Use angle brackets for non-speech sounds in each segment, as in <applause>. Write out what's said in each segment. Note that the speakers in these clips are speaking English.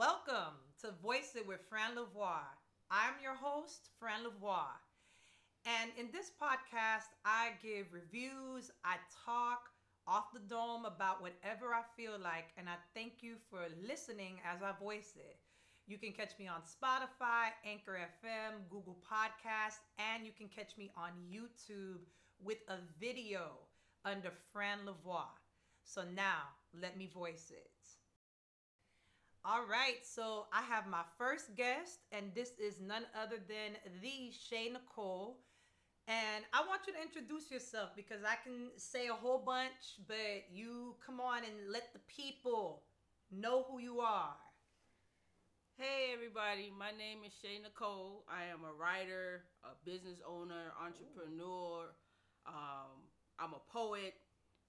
Welcome to Voice It with Fran LaVoix. I'm your host, Fran LaVoix. And in this podcast, I give reviews, I talk off the dome about whatever I feel like, and I thank you for listening as I voice it. You can catch me on Spotify, Anchor FM, Google Podcasts, and you can catch me on YouTube with a video under Fran LaVoix. So now, let me voice it. All right, so I have my first guest, and this is none other than the Shaye Nicole. And I want you to introduce yourself because I can say a whole bunch, but you come on and let the people know who you are. Hey everybody, my name is Shaye Nicole. I am a writer, a business owner, entrepreneur. Um, I'm a poet.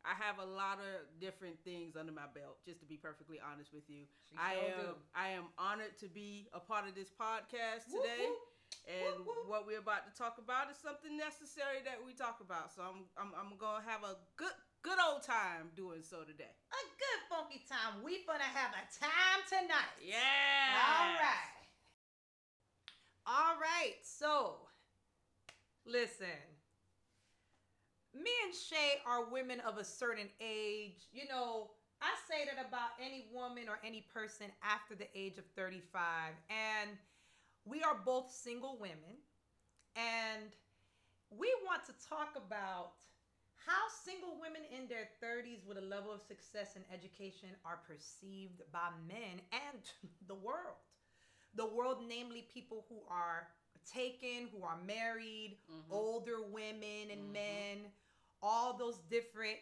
I have a lot of different things under my belt, just to be perfectly honest with you. She I am do. I am honored to be a part of this podcast today. whoop. And whoop. what we're about to talk about is something necessary that we talk about. So I'm I'm, I'm gonna have a good good old time doing so today. A good funky time. We gonna have a time tonight. Yeah. All right. All right. So, listen. Me and Shay are women of a certain age. You know, I say that about any woman or any person after the age of 35. And we are both single women. And we want to talk about how single women in their 30s with a level of success and education are perceived by men and <laughs> the world. The world, namely people who are taken, who are married, Mhm. older women and Mhm. men, all those different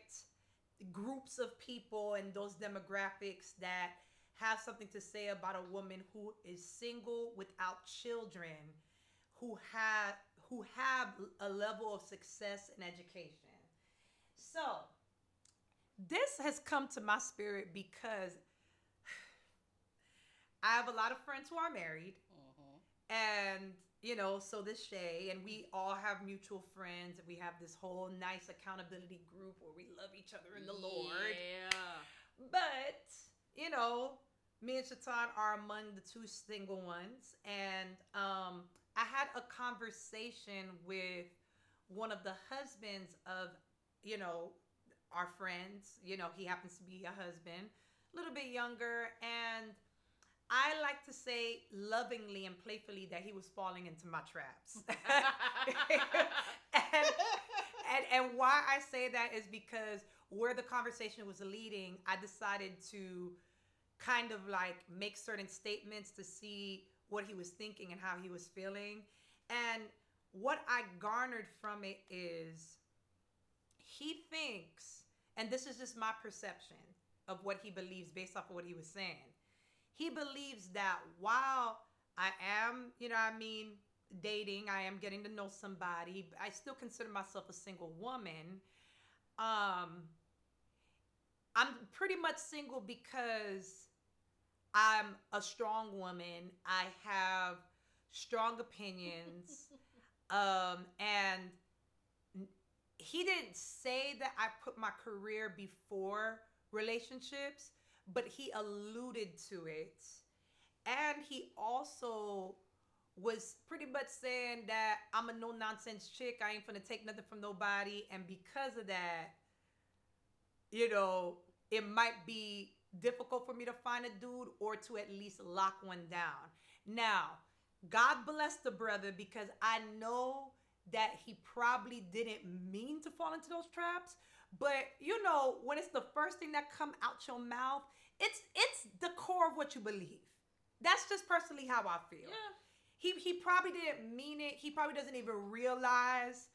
groups of people and those demographics that have something to say about a woman who is single without children, who have who have a level of success and education. So, this has come to my spirit because <sighs> I have a lot of friends who are married Mhm. and you know so this shay and we all have mutual friends and we have this whole nice accountability group where we love each other in the lord Yeah. but you know me and Shatawn are among the two single ones and um i had a conversation with one of the husbands of you know our friends you know he happens to be a husband a little bit younger and I like to say lovingly and playfully that he was falling into my traps. <laughs> and, and and why I say that is because where the conversation was leading, I decided to kind of like make certain statements to see what he was thinking and how he was feeling. And what I garnered from it is he thinks, and this is just my perception of what he believes based off of what he was saying. He believes that while I am, you know, I mean, dating, I am getting to know somebody, I still consider myself a single woman. Um, I'm pretty much single because I'm a strong woman. I have strong opinions. <laughs> um, and he didn't say that I put my career before relationships, but he alluded to it. And he also was pretty much saying that I'm a no nonsense chick. I ain't gonna take nothing from nobody. And because of that, you know, it might be difficult for me to find a dude or to at least lock one down. Now, God bless the brother because I know that he probably didn't mean to fall into those traps. But you know, when it's the first thing that come out your mouth, it's it's the core of what you believe. That's just personally how I feel Yeah. he he probably didn't mean it. He probably doesn't even realize.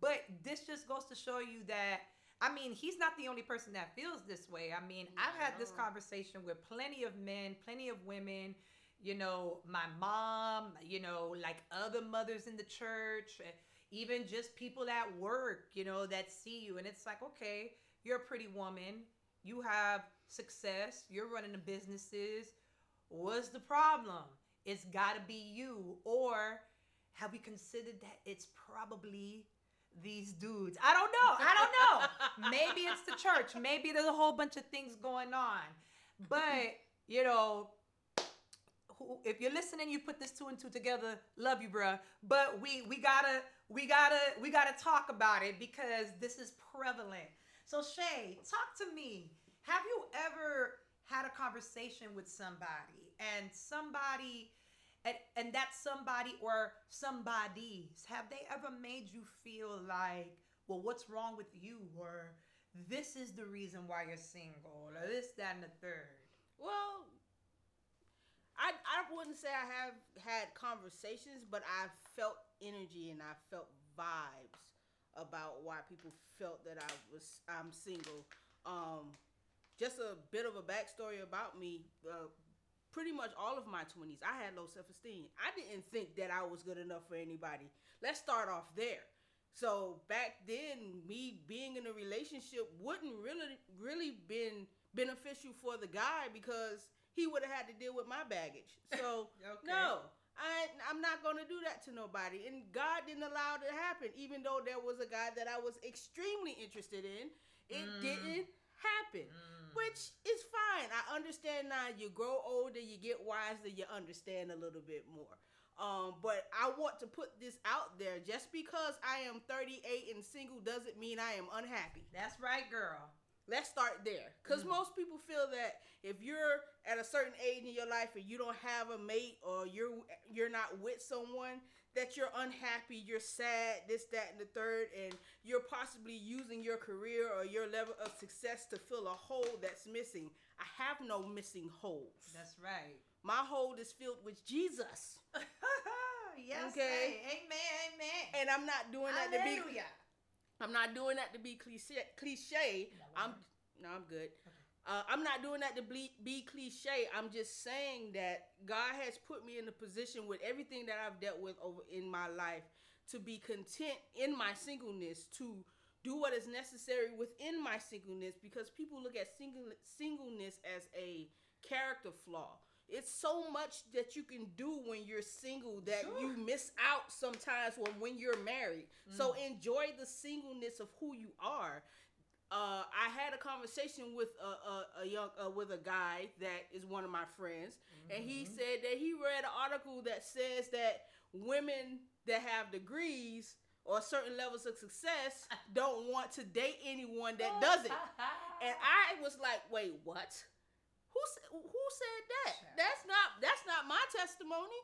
But this just goes to show you that I mean, he's not the only person that feels this way. I mean, I've had this conversation with plenty of men, plenty of women, you know, my mom, you know, like other mothers in the church, eh, even just people at work, you know, that see you and it's like, okay, you're a pretty woman. You have success. You're running the businesses. What's the problem? It's got to be you. Or have we considered that it's probably these dudes? I don't know. I don't know. <laughs> Maybe it's the church. Maybe there's a whole bunch of things going on. But, you know, if you're listening, you put this two and two together. Love you, bruh. But we we gotta we gotta we gotta talk about it because this is prevalent. So Shay, talk to me. Have you ever had a conversation with somebody and somebody and, and that somebody or somebodies have they ever made you feel like well what's wrong with you or this is the reason why you're single or this that and the third Well, I I wouldn't say I have had conversations, but I felt energy and I felt vibes about why people felt that I was I'm single. Um, just a bit of a backstory about me. Uh, pretty much all of my 20s, I had low self esteem. I didn't think that I was good enough for anybody. Let's start off there. So back then, me being in a relationship wouldn't really, really been beneficial for the guy because he would have had to deal with my baggage. <laughs> So Okay. no, I I'm not gonna do that to nobody. And God didn't allow it to happen, even though there was a guy that I was extremely interested in. It Mm. didn't happen, which is fine. I understand now. You grow older, you get wiser, you understand a little bit more. Um, but I want to put this out there. Just because I am 38 and single doesn't mean I am unhappy. that's right girl Let's start there, because Mm. most people feel that if you're at a certain age in your life and you don't have a mate or you're you're not with someone, that you're unhappy, you're sad, this, that, and the third, and you're possibly using your career or your level of success to fill a hole that's missing. I have no missing holes. that's right My hole is filled with Jesus, <laughs> yes Okay. amen amen and I'm not doing that to be. I'm not doing that to be cliche. Cliche. I'm no, I'm good. Uh, I'm not doing that to be, be cliche. I'm just saying that God has put me in a position with everything that I've dealt with over in my life to be content in my singleness, to do what is necessary within my singleness, because people look at single singleness as a character flaw. It's so much that you can do when you're single that Sure. you miss out sometimes when when you're married. So enjoy the singleness of who you are. Uh, I had a conversation with a, a, a young uh, with a guy that is one of my friends, and he said that he read an article that says that women that have degrees or certain levels of success <laughs> don't want to date anyone that doesn't. <laughs> And I was like, wait, what? Who who said that? That's not that's not my testimony.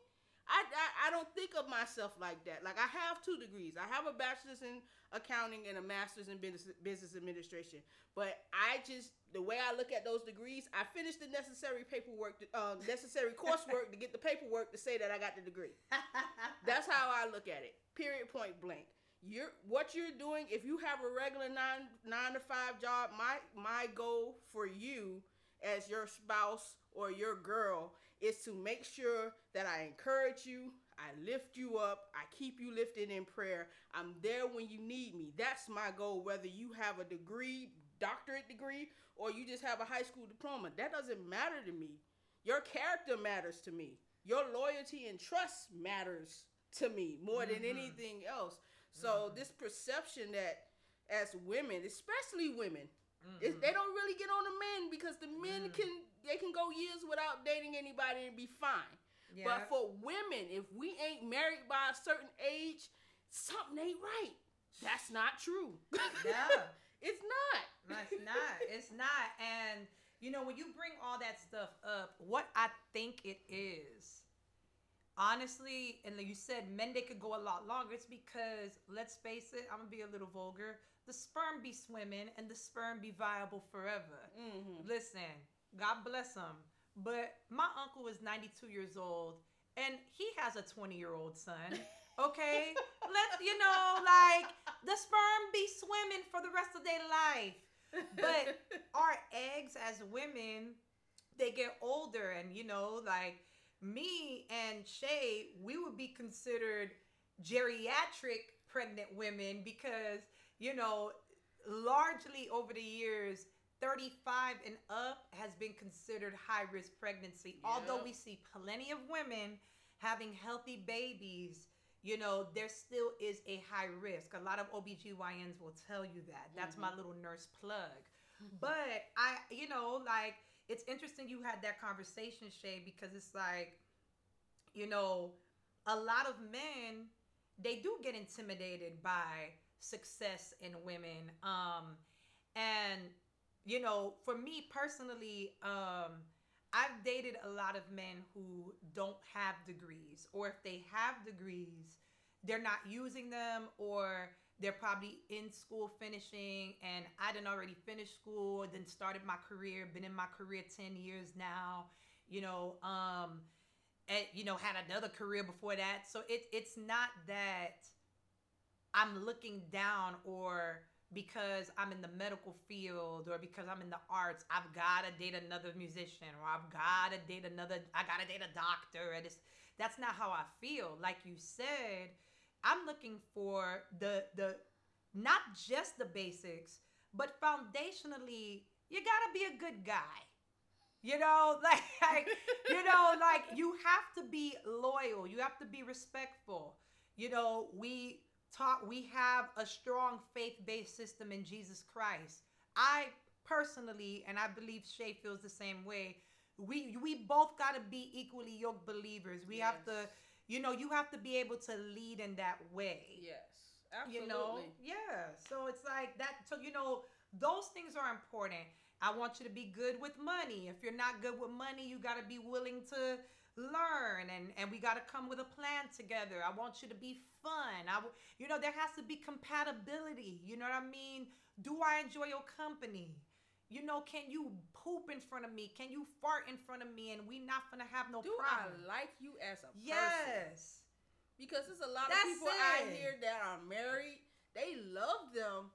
I, I I don't think of myself like that. Like I have two degrees. I have a bachelor's in accounting and a master's in business business administration. But I just the way I look at those degrees, I finished the necessary paperwork, to, um, necessary <laughs> coursework to get the paperwork to say that I got the degree. That's how I look at it. Period. Point blank. You're what you're doing. If you have a regular nine nine to five job, my my goal for you as your spouse or your girl is to make sure that I encourage you, I lift you up, I keep you lifted in prayer. I'm there when you need me. That's my goal. Whether you have a degree, doctorate degree, or you just have a high school diploma, that doesn't matter to me. Your character matters to me. Your loyalty and trust matters to me more than Mhm. anything else. So this perception that as women, especially women, is Mhm. they don't really get on the men because the men Mm. can they can go years without dating anybody and be fine. But for women, if we ain't married by a certain age, something ain't right. That's not true. Yeah. <laughs> it's not. No, it's not. It's not. And you know, when you bring all that stuff up, what I think it is, honestly, and like you said, men they could go a lot longer. It's because let's face it, I'm gonna be a little vulgar. The sperm be swimming and the sperm be viable forever. Mm-hmm. Listen, God bless him. But my uncle is 92 years old and he has a 20 year old son. Okay? <laughs> Let's, you know, like the sperm be swimming for the rest of their life. But <laughs> our eggs as women, they get older and, you know, like me and Shay, we would be considered geriatric pregnant women because, you know, largely over the years, 35 and up has been considered high risk pregnancy. Although we see plenty of women having healthy babies, you know, there still is a high risk. A lot of OBGYNs will tell you that. That's my little nurse plug. But I, you know, like, it's interesting you had that conversation, Shay, because it's like, you know, a lot of men they do get intimidated by success in women. Um, and you know, for me personally, um, I've dated a lot of men who don't have degrees, or if they have degrees, they're not using them, or they're probably in school finishing, and I didn't already finish school, then started my career, been in my career 10 years now, you know, um, and, you know, had another career before that. So it, it's not that I'm looking down or because I'm in the medical field or because I'm in the arts, I've got to date another musician or I've got to date another, I got to date a doctor. And it's, that's not how I feel. Like you said, I'm looking for the, the, not just the basics, but foundationally, you got to be a good guy. You know, <laughs> like, like you know, like you have to be loyal. You have to be respectful. You know, we taught we have a strong faith-based system in Jesus Christ. I personally, and I believe Shay feels the same way. We we both got to be equally yoked believers. We yes. have to, you know, you have to be able to lead in that way. Yes, absolutely. You know, yeah. So it's like that. So you know, those things are important. I want you to be good with money. If you're not good with money, you got to be willing to learn and and we got to come with a plan together i want you to be fun. I you know there has to be compatibility you know what i mean? Do i enjoy your company? You know can you poop in front of me? Can you fart in front of me? And we not gonna have no do problem. i like you as a yes. person? Yes. because there's a lot That's of people it. out here that are married. They love them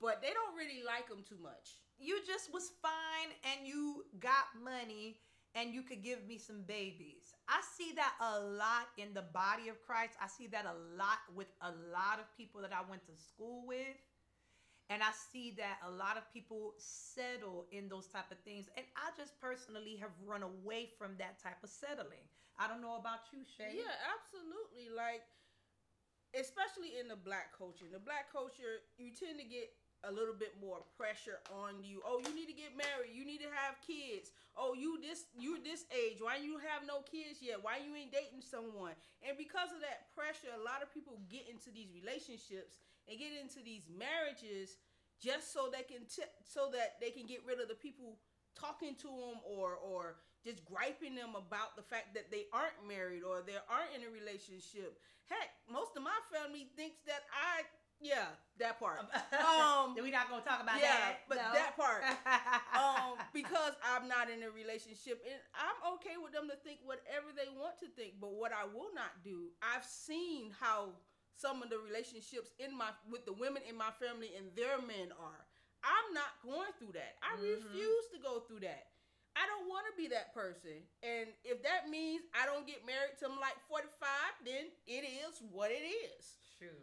but they don't really like them too much. You just was fine and you got money and you could give me some babies. I see that a lot in the body of Christ. I see that a lot with a lot of people that I went to school with. And I see that a lot of people settle in those type of things. And I just personally have run away from that type of settling. I don't know about you, Shay. Yeah, absolutely. Like, especially in the black culture. In the black culture, you tend to get a little bit more pressure on you. Oh, you need to get married. You need to have kids. Oh, you this you this age. Why you have no kids yet? Why you ain't dating someone? And because of that pressure, a lot of people get into these relationships and get into these marriages just so they can t- so that they can get rid of the people talking to them or or just griping them about the fact that they aren't married or they aren't in a relationship. Heck, most of my family thinks that I yeah, that part. Um, <laughs> we're not gonna talk about yeah, that. but no. that part. <laughs> um, because I'm not in a relationship, and I'm okay with them to think whatever they want to think. But what I will not do, I've seen how some of the relationships in my with the women in my family and their men are. I'm not going through that. I mm-hmm. refuse to go through that. I don't want to be that person. And if that means I don't get married till I'm like 45, then it is what it is. True.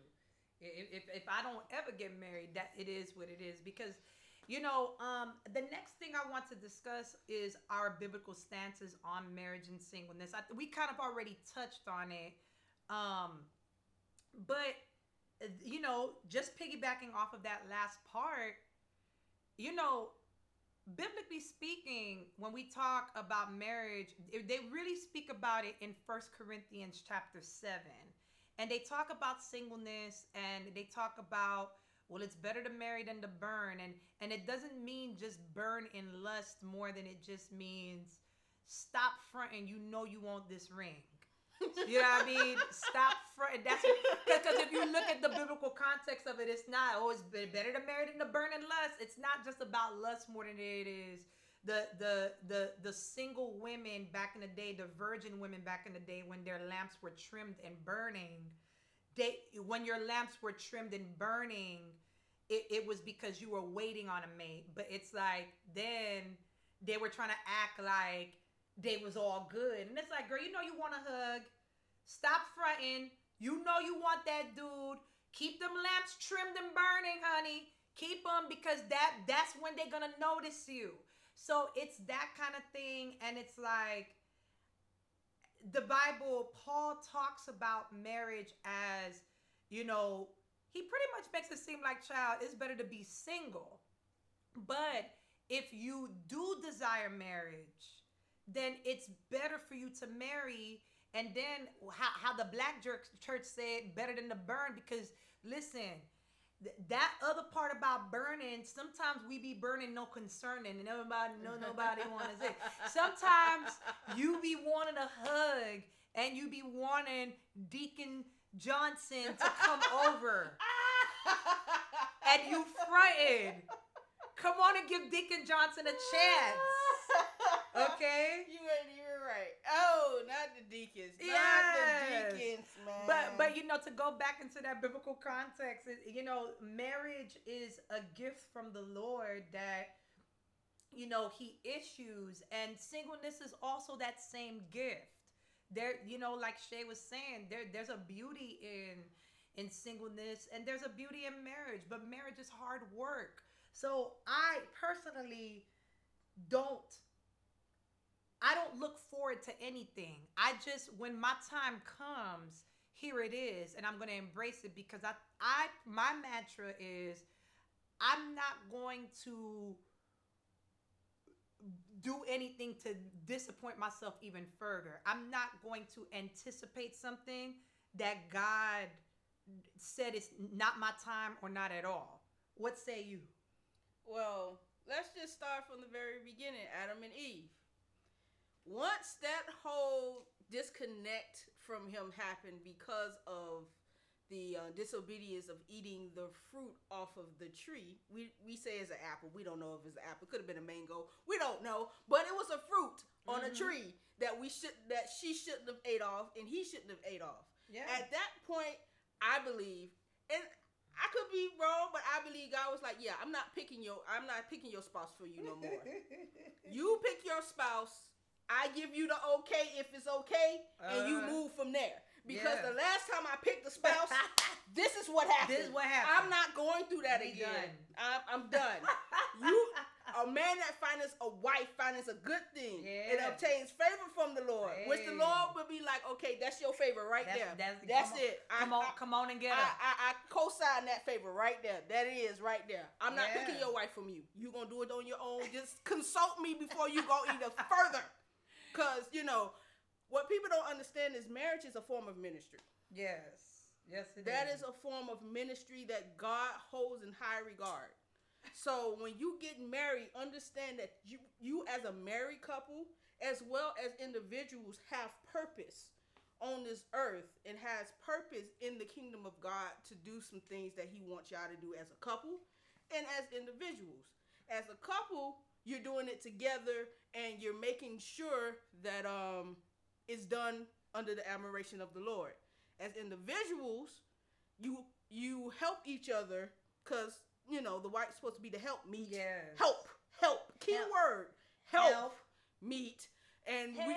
If, if I don't ever get married, that it is what it is. Because, you know, um, the next thing I want to discuss is our biblical stances on marriage and singleness. I, we kind of already touched on it. Um, but, you know, just piggybacking off of that last part, you know, biblically speaking, when we talk about marriage, they really speak about it in First Corinthians chapter 7 and they talk about singleness and they talk about well it's better to marry than to burn and and it doesn't mean just burn in lust more than it just means stop fronting you know you want this ring you know what I mean? Stop fronting. That's because if you look at the biblical context of it, it's not. Oh, it's better to marry than to burn in lust. It's not just about lust more than it is the the the the single women back in the day, the virgin women back in the day, when their lamps were trimmed and burning, they when your lamps were trimmed and burning, it, it was because you were waiting on a mate. But it's like then they were trying to act like they was all good, and it's like, girl, you know you want a hug. Stop fronting. You know you want that dude. Keep them lamps trimmed and burning, honey. Keep them because that that's when they're gonna notice you. So it's that kind of thing. And it's like the Bible, Paul talks about marriage as, you know, he pretty much makes it seem like, child, it's better to be single. But if you do desire marriage, then it's better for you to marry And then how, how the black church, church said better than the burn because listen, th- that other part about burning, sometimes we be burning no concerning and nobody no <laughs> nobody wanna say. Sometimes you be wanting a hug and you be wanting Deacon Johnson to come over <laughs> and you frightened. Come on and give Deacon Johnson a chance. <laughs> Okay? You ain't. Oh, not the deacons. Not Yes. the deacons, man. But but you know to go back into that biblical context, you know, marriage is a gift from the Lord that you know he issues, and singleness is also that same gift. There, you know, like Shay was saying, there there's a beauty in in singleness, and there's a beauty in marriage, but marriage is hard work. So I personally don't I don't look forward to anything. I just when my time comes, here it is, and I'm going to embrace it because I I my mantra is I'm not going to do anything to disappoint myself even further. I'm not going to anticipate something that God said is not my time or not at all. What say you? Well, let's just start from the very beginning Adam and Eve. Once that whole disconnect from him happened because of the uh, disobedience of eating the fruit off of the tree, we, we say it's an apple. We don't know if it's an apple. It Could have been a mango. We don't know. But it was a fruit on a Mhm. tree that we should that she shouldn't have ate off and he shouldn't have ate off. Yeah. At that point, I believe, and I could be wrong, but I believe God was like, "Yeah, I'm not picking your, I'm not picking your spouse for you no more. <laughs> you pick your spouse. I give you the okay if it's okay, and you Uh-huh. move from there. Because Yeah. the last time I picked a spouse, <laughs> this is what happened. This is what happened. I'm not going through that We again. done. I'm, I'm done. you, a man that finds a wife finds a good thing and obtains favor from the Lord, which the Lord will be like, okay, that's your favor right That's- there. that's- That's, come on- it. I- Come on, I, come on and get I. I, I co-sign that favor right there. That is right there. I'm not picking your wife from you. You gonna do it on your own. Just consult me before you go either further. Cause you know what people don't understand is marriage is a form of ministry. Yes. Yes, it That is a form of ministry that God holds in high regard. So when you get married, understand that you you as a married couple, as well as individuals, have purpose on this earth and has purpose in the kingdom of God to do some things that He wants y'all to do as a couple and as individuals. As a couple, you're doing it together and you're making sure that um it's done under the admiration of the Lord. As individuals, you you help each other because you know the white's supposed to be the help meet. Yes. Help, help. Key Help. word. Help, Help. meet. And we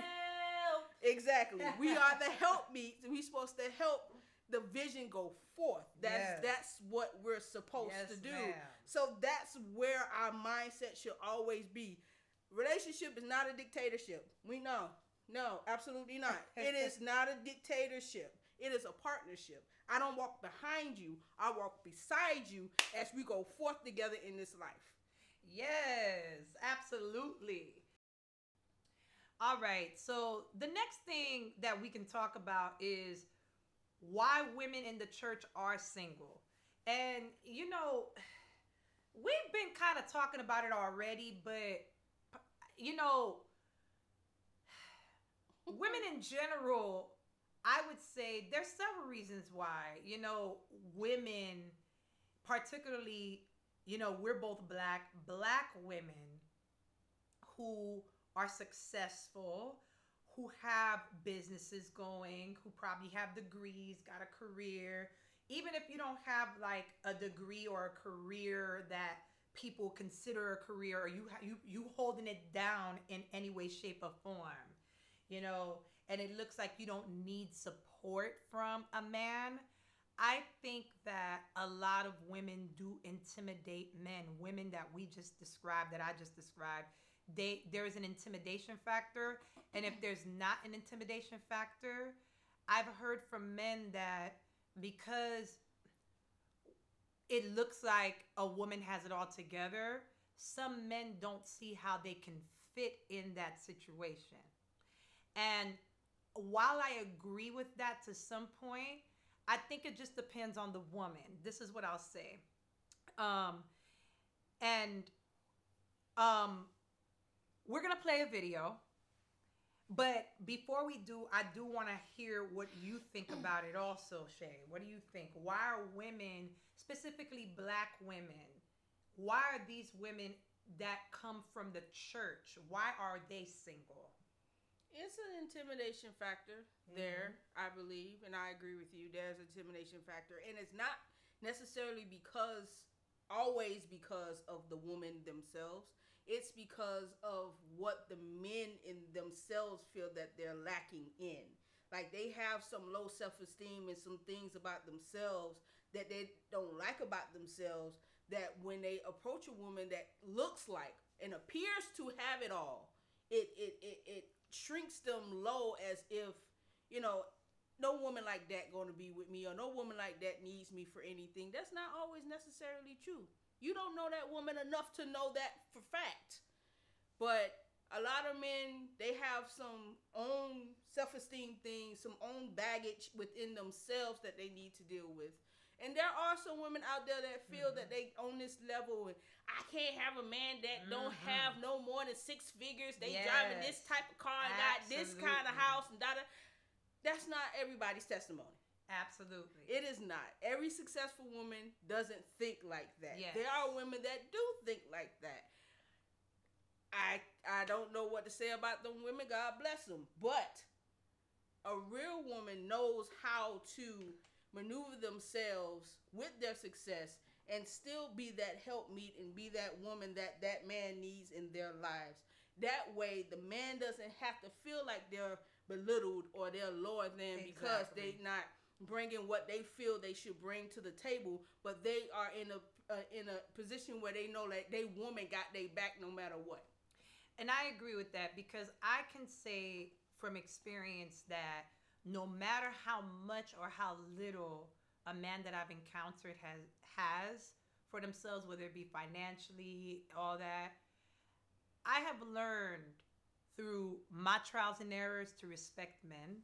exactly <laughs> we are the help meet. We're supposed to help the vision go forth. That's Yes. that's what we're supposed Yes, to do. ma'am. So that's where our mindset should always be. Relationship is not a dictatorship. We know. No, absolutely not. it is <laughs> not a dictatorship. It is a partnership. I don't walk behind you. I walk beside you as we go forth together in this life. Yes, absolutely. All right. So the next thing that we can talk about is why women in the church are single. And you know, we've been kind of talking about it already, but you know, women in general, I would say there's several reasons why. You know, women particularly you know, we're both black, black women who are successful, who have businesses going, who probably have degrees, got a career. Even if you don't have like a degree or a career that people consider a career or you you you holding it down in any way shape or form. You know, and it looks like you don't need support from a man. I think that a lot of women do intimidate men, women that we just described, that I just described. They there is an intimidation factor, and if there's not an intimidation factor, I've heard from men that because it looks like a woman has it all together, some men don't see how they can fit in that situation. And while I agree with that to some point, I think it just depends on the woman. This is what I'll say. Um, and um, we're gonna play a video. But before we do, I do want to hear what you think about it also, Shay. What do you think? Why are women, specifically black women, why are these women that come from the church, why are they single? It's an intimidation factor mm-hmm. there, I believe, and I agree with you. There's an intimidation factor, and it's not necessarily because always because of the woman themselves. It's because of what the men in themselves feel that they're lacking in. Like they have some low self esteem and some things about themselves that they don't like about themselves. That when they approach a woman that looks like and appears to have it all, it it it, it shrinks them low as if you know no woman like that going to be with me or no woman like that needs me for anything that's not always necessarily true you don't know that woman enough to know that for fact but a lot of men they have some own self-esteem things some own baggage within themselves that they need to deal with and there are some women out there that feel mm-hmm. that they on this level and I can't have a man that mm-hmm. don't have no more than six figures. They yes. driving this type of car and got this kind of house and da That's not everybody's testimony. Absolutely. It is not. Every successful woman doesn't think like that. Yes. There are women that do think like that. I I don't know what to say about them women. God bless them. But a real woman knows how to maneuver themselves with their success and still be that helpmeet and be that woman that that man needs in their lives. That way, the man doesn't have to feel like they're belittled or they're lower than exactly. because they're not bringing what they feel they should bring to the table, but they are in a uh, in a position where they know that they woman got their back no matter what. And I agree with that because I can say from experience that no matter how much or how little a man that I've encountered has has for themselves, whether it be financially, all that. I have learned through my trials and errors to respect men.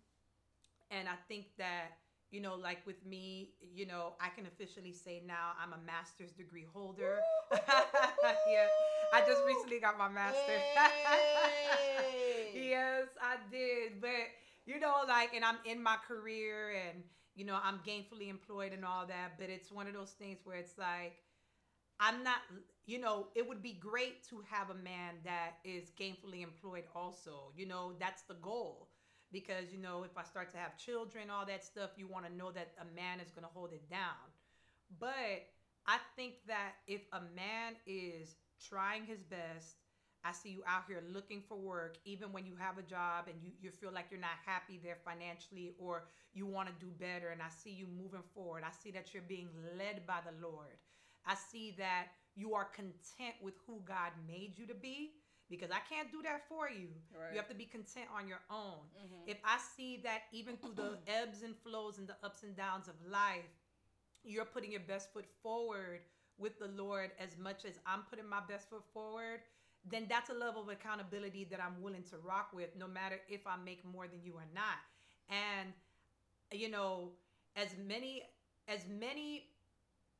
And I think that, you know, like with me, you know, I can officially say now I'm a master's degree holder. <laughs> yeah. I just recently got my master's. <laughs> yes, I did. But, you know, like, and I'm in my career and, you know, I'm gainfully employed and all that, but it's one of those things where it's like, I'm not, you know, it would be great to have a man that is gainfully employed also. You know, that's the goal. Because, you know, if I start to have children, all that stuff, you want to know that a man is going to hold it down. But I think that if a man is trying his best, I see you out here looking for work, even when you have a job and you, you feel like you're not happy there financially or you want to do better. And I see you moving forward. I see that you're being led by the Lord. I see that you are content with who God made you to be because I can't do that for you. Right. You have to be content on your own. Mm-hmm. If I see that even through the <coughs> ebbs and flows and the ups and downs of life, you're putting your best foot forward with the Lord as much as I'm putting my best foot forward then that's a level of accountability that I'm willing to rock with, no matter if I make more than you or not. And you know, as many as many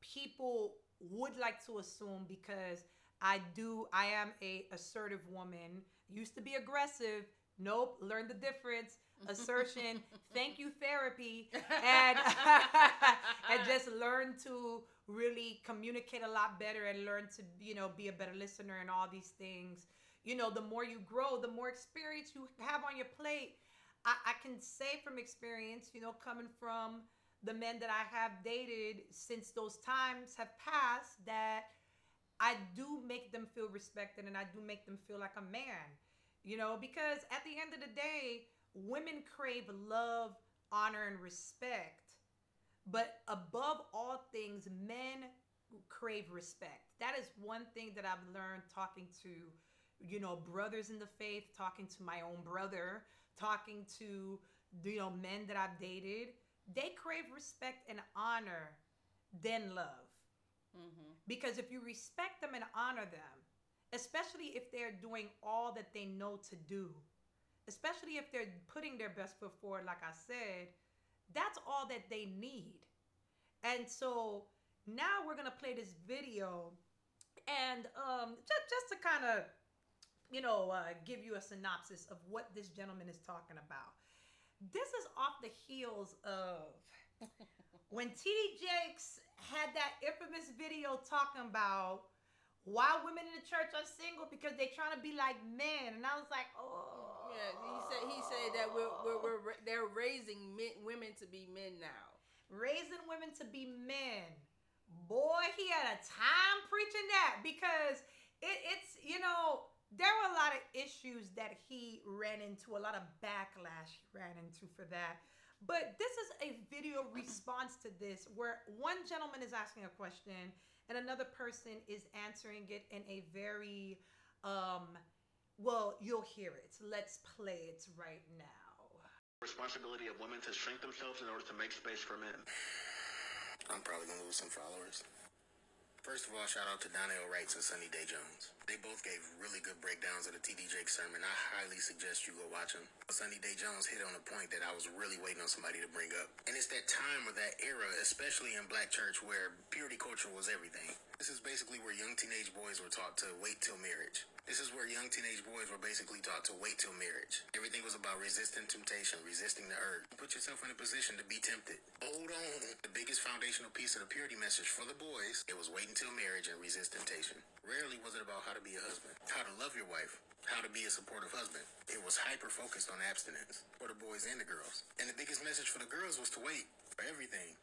people would like to assume because I do I am a assertive woman, used to be aggressive, nope, learn the difference. <laughs> Assertion, thank you therapy, <laughs> and <laughs> and just learn to really communicate a lot better and learn to you know be a better listener and all these things. You know the more you grow the more experience you have on your plate. I, I can say from experience you know coming from the men that i have dated since those times have passed that i do make them feel respected and i do make them feel like a man you know because at the end of the day women crave love honor and respect but above all things, men crave respect. That is one thing that I've learned talking to, you know, brothers in the faith, talking to my own brother, talking to, you know, men that I've dated. They crave respect and honor, then love. Mm-hmm. Because if you respect them and honor them, especially if they're doing all that they know to do, especially if they're putting their best foot forward, like I said, that's all that they need. And so now we're gonna play this video, and um, just just to kind of, you know, uh, give you a synopsis of what this gentleman is talking about. This is off the heels of <laughs> when TD Jakes had that infamous video talking about why women in the church are single because they're trying to be like men, and I was like, oh, Yeah, he said he oh. said that we're we're, we're they're raising men, women to be men now. raising women to be men. Boy, he had a time preaching that because it, it's you know there were a lot of issues that he ran into, a lot of backlash he ran into for that. But this is a video response to this where one gentleman is asking a question and another person is answering it in a very um well, you'll hear it. Let's play it right now. responsibility of women to shrink themselves in order to make space for men. I'm probably gonna lose some followers. First of all, shout out to Donnell Wrights and Sunny Day Jones. They both gave really good breakdowns of the TD Jake sermon. I highly suggest you go watch them. Sunny Day Jones hit on a point that I was really waiting on somebody to bring up. And it's that time or that era, especially in black church, where purity culture was everything. This is basically where young teenage boys were taught to wait till marriage. This is where young teenage boys were basically taught to wait till marriage. Everything was about resisting temptation, resisting the urge. Put yourself in a position to be tempted. Hold on. The biggest foundational piece of the purity message for the boys, it was wait until marriage and resist temptation. Rarely was it about how to be a husband, how to love your wife, how to be a supportive husband. It was hyper focused on abstinence for the boys and the girls. And the biggest message for the girls was to wait for everything.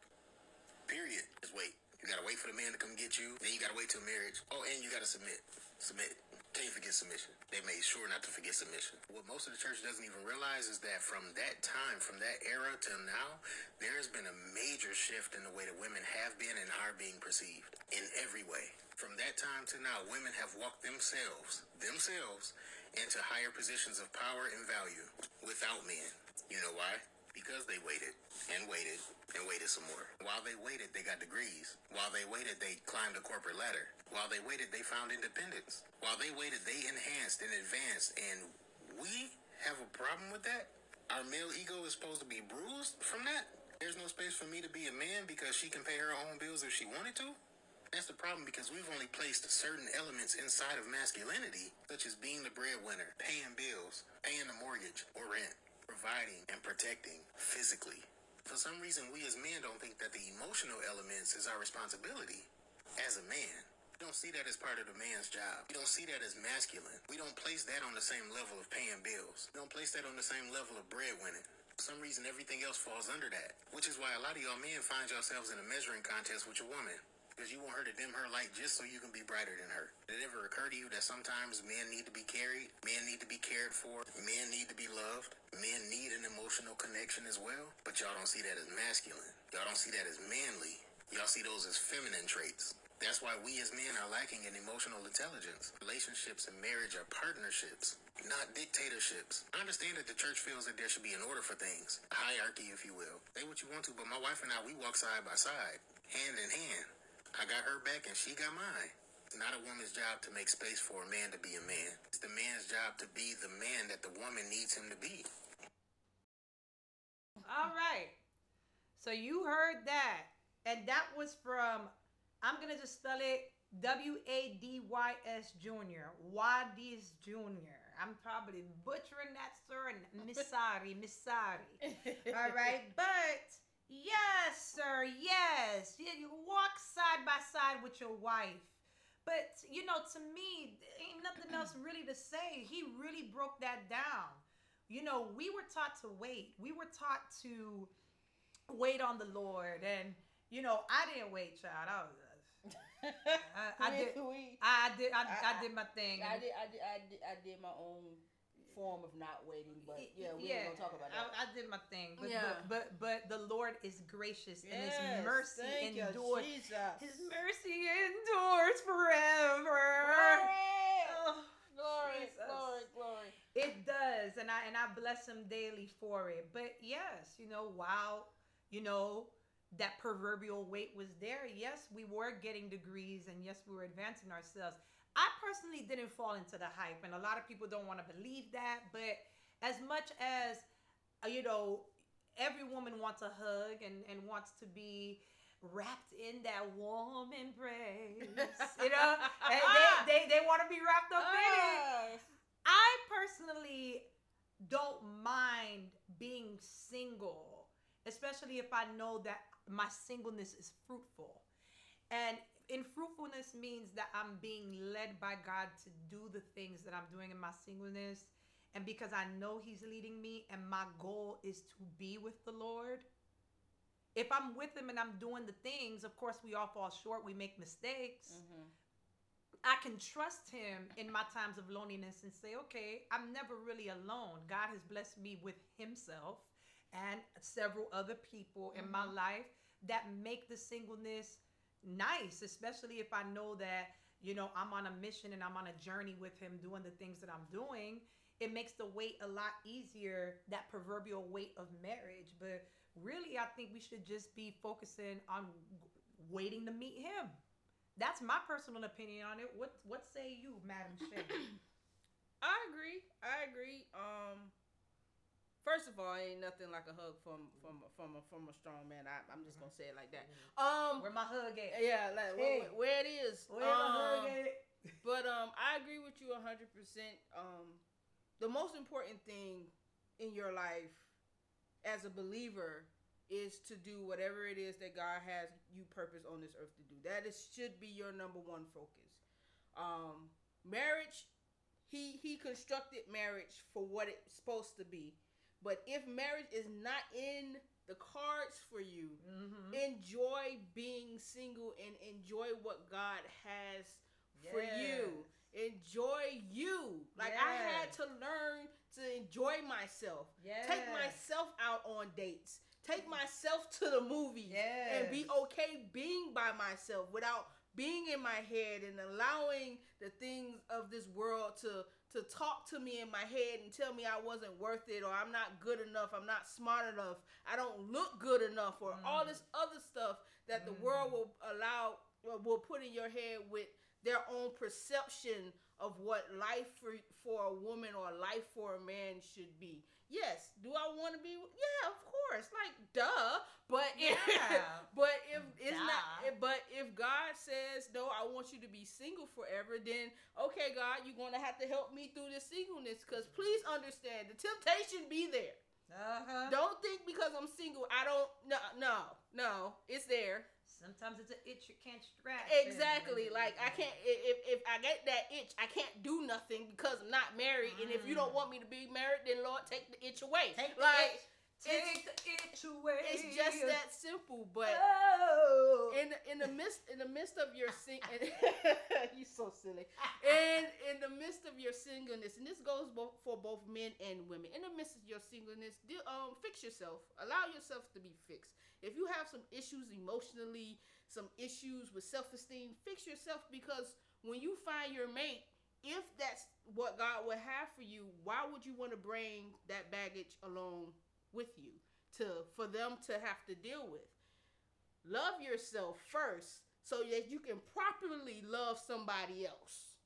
Period. Just wait. You gotta wait for the man to come get you. Then you gotta wait till marriage. Oh, and you gotta submit. Submit. Can't forget submission. They made sure not to forget submission. What most of the church doesn't even realize is that from that time, from that era till now, there has been a major shift in the way that women have been and are being perceived in every way. From that time to now, women have walked themselves, themselves, into higher positions of power and value without men. You know why? Because they waited and waited and waited some more. While they waited, they got degrees. While they waited, they climbed the corporate ladder. While they waited, they found independence. While they waited, they enhanced and advanced. And we have a problem with that? Our male ego is supposed to be bruised from that? There's no space for me to be a man because she can pay her own bills if she wanted to? That's the problem because we've only placed certain elements inside of masculinity, such as being the breadwinner, paying bills, paying the mortgage or rent, providing and protecting physically. For some reason, we as men don't think that the emotional elements is our responsibility as a man. We don't see that as part of the man's job. We don't see that as masculine. We don't place that on the same level of paying bills. We don't place that on the same level of breadwinning. For some reason, everything else falls under that, which is why a lot of y'all men find yourselves in a measuring contest with your woman. Because you want her to dim her light just so you can be brighter than her. Did it ever occur to you that sometimes men need to be carried? Men need to be cared for? Men need to be loved? Men need an emotional connection as well? But y'all don't see that as masculine. Y'all don't see that as manly. Y'all see those as feminine traits. That's why we as men are lacking in emotional intelligence. Relationships and marriage are partnerships, not dictatorships. I understand that the church feels that there should be an order for things, a hierarchy, if you will. Say what you want to, but my wife and I, we walk side by side, hand in hand. I got her back and she got mine. It's not a woman's job to make space for a man to be a man. It's the man's job to be the man that the woman needs him to be. All right. So you heard that. And that was from, I'm going to just spell it W A D Y S Jr. Wadis Jr. I'm probably butchering that, sir. And Missari, Missari. <laughs> All right. But yes, sir. Yes. You, you walk side by side with your wife. But, you know, to me, ain't nothing else really to say. He really broke that down. You know, we were taught to wait. We were taught to wait on the Lord. And, you know, I didn't wait, child. I was. <laughs> I, I did. I did. I, I, I- did my thing. I did, I did, I did, I did my own form of not waiting, but yeah, we ain't gonna talk about that. I, I did my thing, but, Yeah. but but but the Lord is gracious and His mercy endures. His mercy endures forever. Glory, Oh, glory, glory, glory. It does, and I and I bless Him daily for it. But yes, you know, while you know that proverbial weight was there, yes, we were getting degrees, and yes, we were advancing ourselves. I personally didn't fall into the hype, and a lot of people don't want to believe that, but as much as uh, you know, every woman wants a hug and and wants to be wrapped in that warm embrace. you know, <laughs> And they, they, they want to be wrapped up in it. I personally don't mind being single, especially if I know that my singleness is fruitful. And in fruitfulness means that I'm being led by God to do the things that I'm doing in my singleness. And because I know He's leading me, and my goal is to be with the Lord. If I'm with Him and I'm doing the things, of course, we all fall short, we make mistakes. Mhm. I can trust him in my times of loneliness and say, okay, I'm never really alone. God has blessed me with himself and several other people in my life that make the singleness nice, especially if I know that, you know, I'm on a mission and I'm on a journey with him doing the things that I'm doing. It makes the weight a lot easier, that proverbial weight of marriage. But really, I think we should just be focusing on waiting to meet him. That's my personal opinion on it. What what say you, Madam Shaye? <coughs> I agree. I agree. Um, first of all, ain't nothing like a hug from from from a from a strong man. I, I'm just gonna say it like that. Um, Where my hug at? yeah, like Hey. where, where it is. Where my hug Um, at? <laughs> But um, I agree with you hundred percent. Um, the most important thing in your life as a believer is to do whatever it is that God has you purpose on this earth to do. That is should be your number one focus. Um, marriage, he he constructed marriage for what it's supposed to be. But if marriage is not in the cards for you, Mhm. enjoy being single and enjoy what God has for you. Enjoy you. Like I had to learn to enjoy myself. Yes. Take myself out on dates. Take myself to the movies and be okay being by myself without being in my head and allowing the things of this world to to talk to me in my head and tell me I wasn't worth it or I'm not good enough, I'm not smart enough, I don't look good enough or all Mm. this other stuff that the Mm. world will allow or will put in your head with their own perception of what life for, for a woman or life for a man should be. Yes, do I want to be? Yeah, of course. Like duh. But if, Yeah. <laughs> but if it's Duh. not but if God says no, I want you to be single forever, then okay, God, you're gonna have to help me through this singleness. Cause please understand, the temptation be there. Uh-huh. Don't think because I'm single, I don't. No, no, no. It's there. Sometimes it's an itch you can't scratch. Exactly. Like I can't. If if I get that itch, I can't do nothing because I'm not married. And if you mm. don't want me to be married, then Lord, take the itch away. Take the like itch. Take away. it's just that simple. But Oh. in in the midst in the midst of your sing, <laughs> you so silly. <laughs> And in the midst of your singleness, and this goes both for both men and women. In the midst of your singleness, do, um, fix yourself. Allow yourself to be fixed. If you have some issues emotionally, some issues with self esteem, fix yourself because when you find your mate, if that's what God would have for you, why would you want to bring that baggage along with you to for them to have to deal with? Love yourself first so that you can properly love somebody else.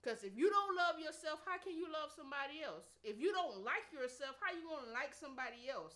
Because if you don't love yourself, how can you love somebody else? If you don't like yourself, how you going to like somebody else?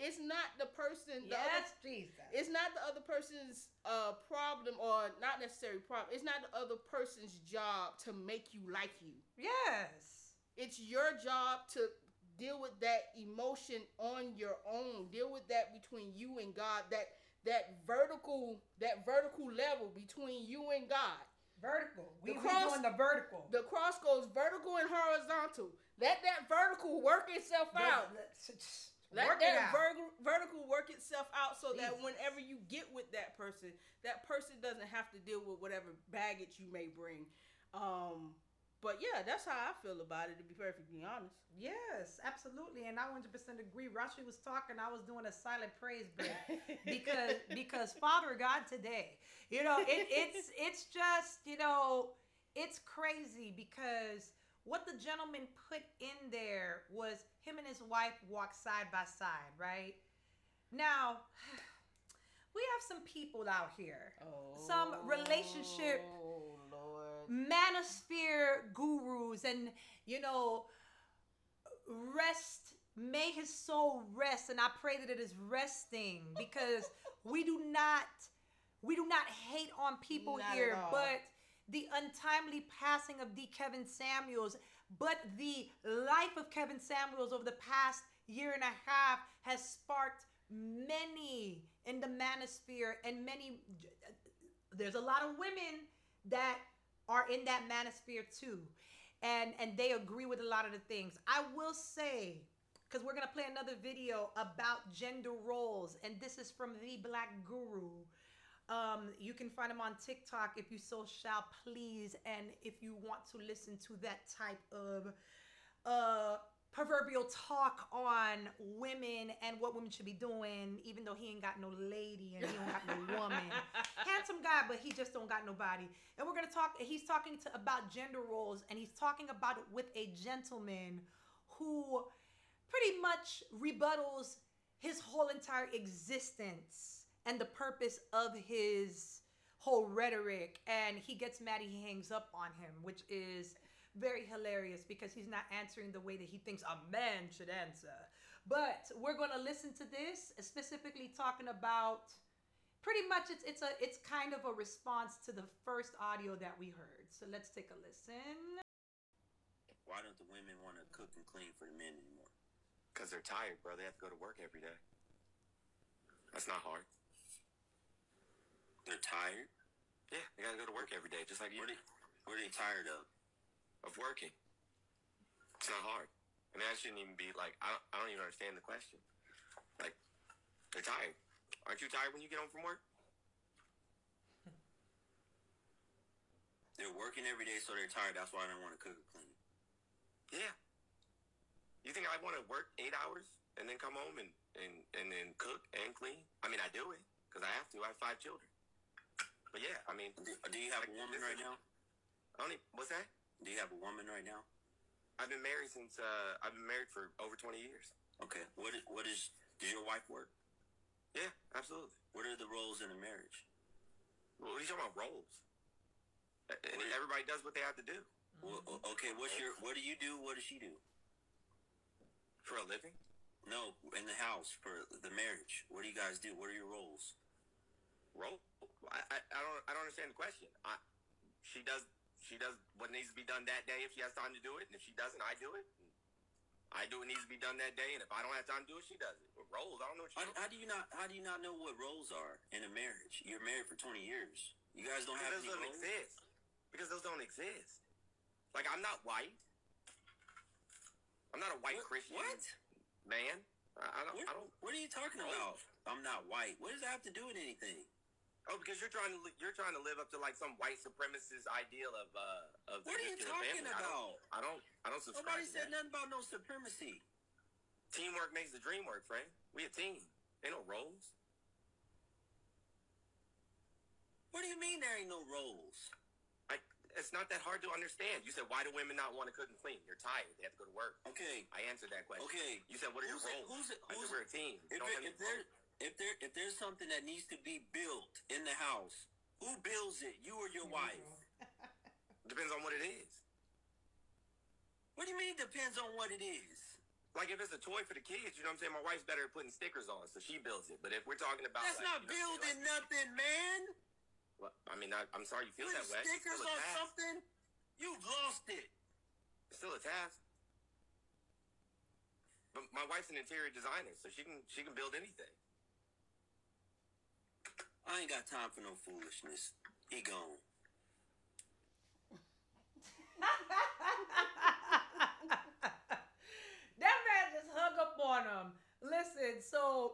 It's not the person. The other, Yes, Jesus. it's not the other person's uh, problem or not necessarily problem. It's not the other person's job to make you like you. yes. It's your job to deal with that emotion on your own. Deal with that between you and God. That that vertical that vertical level between you and God. Vertical. We The cross- doing the vertical. The cross goes vertical and horizontal. Let that vertical work itself out. Let Work that out. vertical vertical work itself out so that whenever you get with that person, that person doesn't have to deal with whatever baggage you may bring. Um, but yeah, that's how I feel about it. To be perfectly honest. Yes, absolutely, and I 100% agree. Rashi was talking, I was doing a silent praise break <laughs> because because Father God today, you know, it, it's it's just you know, it's crazy because what the gentleman put in there was him and his wife walk side by side, right? Now, <sighs> we have some people out here, some relationship Oh. Manosphere gurus and you know rest. May his soul rest, and I pray that it is resting because <laughs> we do not we do not hate on people Not here, but the untimely passing of D. Kevin Samuels, but the life of Kevin Samuels over the past year and a half has sparked many in the manosphere and many there's a lot of women that are in that manosphere too. And and they agree with a lot of the things. I will say because we're going to play another video about gender roles and this is from the black guru. Um, you can find him on tiktok if you so shall please. And if you want to listen to that type of uh proverbial talk on women and what women should be doing even though he ain't got no lady and he don't got no <laughs> woman. Handsome guy but he just don't got nobody. And we're gonna talk he's talking to about gender roles and he's talking about it with a gentleman who pretty much rebuttals his whole entire existence and the purpose of his whole rhetoric. And he gets mad and he hangs up on him which is very hilarious because he's not answering the way that he thinks a man should answer but we're going to listen to this specifically talking about pretty much it's it's a it's kind of a response to the first audio that we heard so let's take a listen Why don't the women want to cook and clean for the men anymore? Because they're tired, bro. They have to go to work every day. That's not hard. They're tired. Yeah, they gotta go to work every day, just like you. What are they, what are they tired of? Of working. It's not hard. I mean, that shouldn't even be like, I don't, I don't even understand the question. Like, they're tired. Aren't you tired when you get home from work? They're working every day, so they're tired. That's why I don't want to cook or clean. Yeah. You think I want to work eight hours and then come home and, and, and then cook and clean? I mean, I do it because I have to. I have five children. But yeah, I mean, Do, do you have a woman right now? I don't even, what's that? Do you have a woman right now? I've been married since, uh, I've been married for over 20 years. Okay. What is, what is, does your wife work? Yeah, absolutely. What are the roles in a marriage? What are you talking about roles? Everybody does what they have to do Well, okay, what's your, what do you do? What does she do? for a living. No, in the house for the marriage. What do you guys do? What are your roles? Role? I, I, I don't I don't understand the question. I, she does she does what needs to be done that day if she has time to do it, and if she doesn't, I do it. I do what needs to be done that day, and if I don't have time to do it, she does it. But roles, I don't know what How, how do you not, how do you not know what roles are in a marriage? You're married for 20 years. You guys don't have those don't roles? exist. Because those don't exist. Like I'm not white. I'm not a white What- Christian What? man. I, I don't. What, I don't. what are you talking oh. about? I'm not white. What does that have to do with anything? Oh, because you're trying to you're trying to live up to like some white supremacist ideal of uh of the What are you talking family. I don't- about? I don't. I don't subscribe. Nobody said nothing about no supremacy. Teamwork makes the dream work, friend. We a team. Ain't no roles. What do you mean there ain't no roles? Like it's not that hard to understand. You said why do women not want to cook and clean? They're tired. They have to go to work. Okay, I answered that question. okay. You said what are your Who's it- roles? who's it- I who's said we're a team. If, have if there. If there if there's something that needs to be built in the house, who builds it? You or your wife? <laughs> depends on what it is. What do you mean depends on what it is? Like if it's a toy for the kids, you know what I'm saying? My wife's better at putting stickers on, so she builds it. But if we're talking about That's like, not you know, building like- nothing, man. Well, I mean, I, I'm sorry you feel Put that way. Stickers still on task. something, you've lost it. It's still a task. But my wife's an interior designer, so she can she can build anything. I ain't got time for no foolishness. He gone. <laughs> that man just hung up on him. Listen, so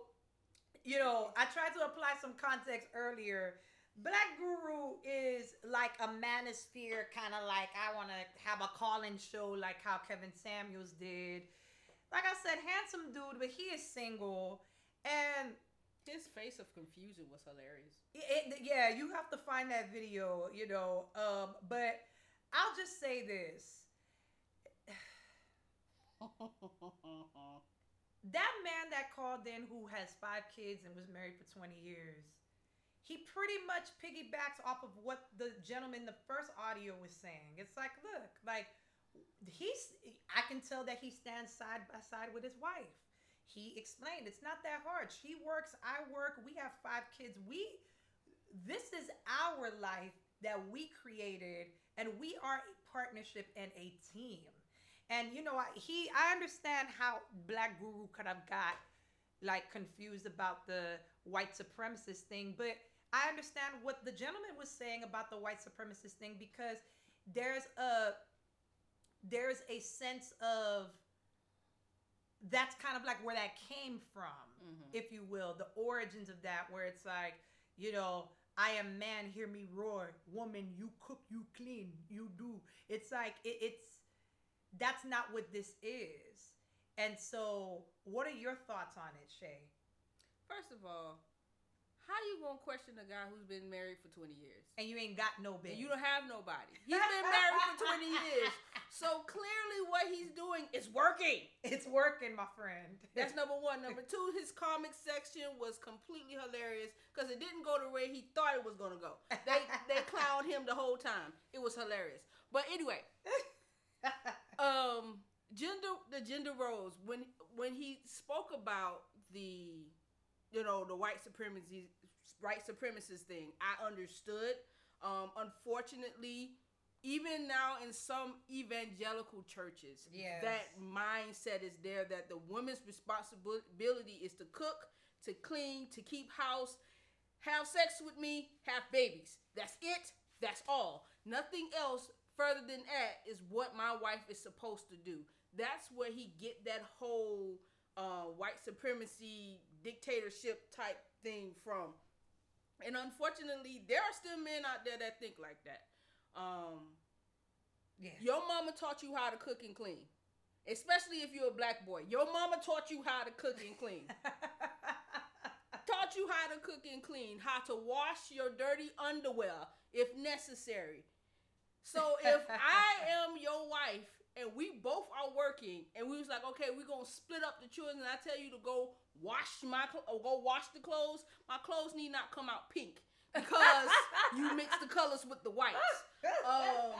you know, I tried to apply some context earlier. Black Guru is like a manosphere, kind of like I want to have a call-in show, like how Kevin Samuels did. Like I said, handsome dude, but he is single, and His face of confusion was hilarious. it, it- yeah, you have to find that video, you know. Um, but I'll just say this: <laughs> that man that called in who has five kids and was married for 20 years he pretty much piggybacks off of what the gentleman in the first audio was saying it's like look like he's I can tell that he stands side by side with his wife. He explained it's not that hard. She works, I work, we have five kids. We this is our life that we created and we are a partnership and a team. And you know, I, he I understand how Black Guru could have got like confused about the white supremacist thing, but I understand what the gentleman was saying about the white supremacist thing because there's a there's a sense of that's kind of like where that came from, Mhm. if you will, the origins of that, where it's like, you know, I am man, hear me roar. Woman, you cook, you clean, you do. It's like it, it's that's not what this is. And so, what are your thoughts on it, Shaye? First of all, how you gonna question a guy who's been married for 20 years? And you ain't got no And baby. you don't have nobody. He's been married for 20 <laughs> years. So clearly what he's doing is working. It's working, my friend. That's number one. <laughs> Number two, his comic section was completely hilarious because it didn't go the way he thought it was gonna go. They they clowned him the whole time. It was hilarious. But anyway, <laughs> um, gender the gender roles when when he spoke about the you know the white supremacy white supremacist thing, I understood. Um, unfortunately, even now in some evangelical churches, Yes. that mindset is there that the woman's responsibility is to cook, to clean, to keep house, have sex with me, have babies. That's it. That's all. Nothing else further than that is what my wife is supposed to do. That's where he get that whole uh, white supremacy dictatorship type thing from. And unfortunately, there are still men out there that think like that. Um, yeah. your mama taught you how to cook and clean, especially if you're a black boy. Your mama taught you how to cook and clean. <laughs> taught you how to cook and clean, how to wash your dirty underwear if necessary. So if I <laughs> am your wife and we both are working and we was like, okay, we're gonna split up the children and I tell you to go wash my cl- or go wash the clothes, my clothes need not come out pink because <laughs> you mix the colors with the whites. Um,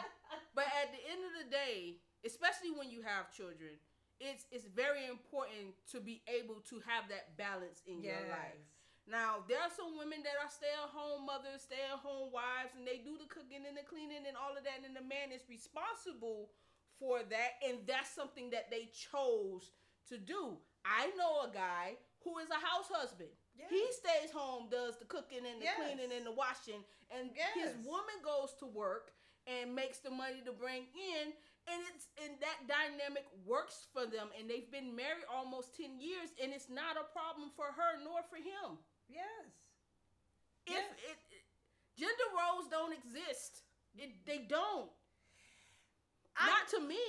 but at the end of the day, especially when you have children, it's it's very important to be able to have that balance in your life. Now, there are some women that are stay-at-home mothers, stay-at-home wives, and they do the cooking and the cleaning and all of that, and the man is responsible for that, and that's something that they chose to do. I know a guy who is a house husband. He stays home, does the cooking and the Yes. cleaning and the washing, and his woman goes to work and makes the money to bring in, and it's and that dynamic works for them, and they've been married almost ten years, and it's not a problem for her nor for him. Yes. If Yes. it, it- gender roles don't exist, it, they don't. I- not to me.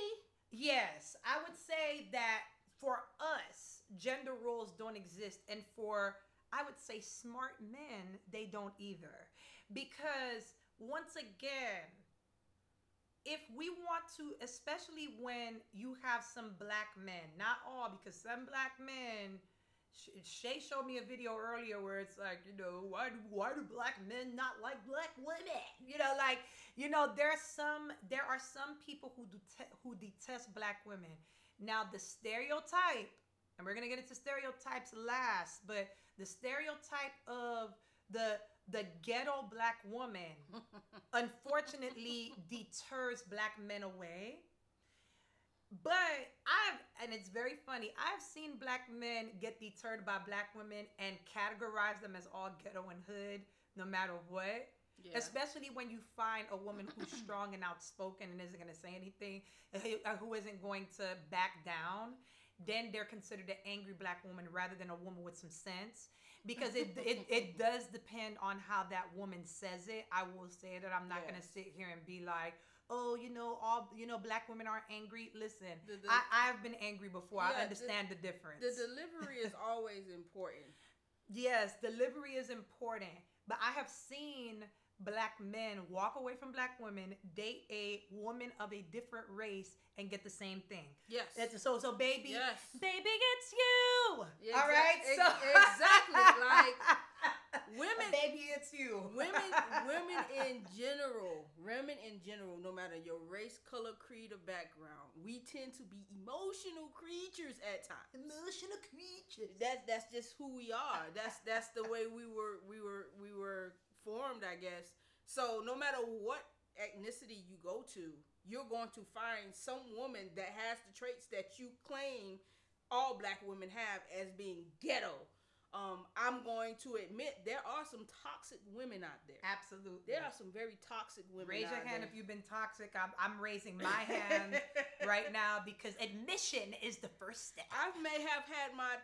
Yes, I would say that for us, gender roles don't exist, and for I would say smart men, they don't either. Because once again, if we want to, especially when you have some black men, not all, because some black men, Shaye showed me a video earlier where it's like, you know, why do why do black men not like black women? You know, like, you know, there's some there are some people who do te- who detest black women. Now the stereotype, and we're gonna get into stereotypes last, but the stereotype of the the ghetto black woman <laughs> unfortunately deters black men away. But I've, and it's very funny, I've seen black men get deterred by black women and categorize them as all ghetto and hood, no matter what. Yeah. Especially when you find a woman who's <clears throat> strong and outspoken and isn't going to say anything, uh, who isn't going to back down, then they're considered an angry black woman rather than a woman with some sense. Because it, it, <laughs> it does depend on how that woman says it. I will say that I'm not going to sit here and be like, oh, you know, all you know, black women aren't angry. Listen, The- the- I, I've been angry before. Yeah, I the- understand the, difference. The delivery is always important. <laughs> yes, delivery is important. But I have seen black men walk away from black women, date a woman of a different race, and get the same thing. Yes. That's, so, so baby, Yes. baby, it's you. Yeah, All ex- so exactly, like, <laughs> women- baby, it's you. women <laughs> women in general women in general no matter your race, color, creed, or background. We tend to be emotional creatures at times. Emotional creatures. That's that's just who we are. That's that's the way we were we were we were formed, I guess. So no matter what ethnicity you go to, you're going to find some woman that has the traits that you claim all black women have as being ghetto. Um, I'm going to admit there are some toxic women out there. Absolutely. There are some very toxic women. Raise your hand there. if you've been toxic. I'm, I'm raising my <laughs> hand right now because admission is the first step. I may have had my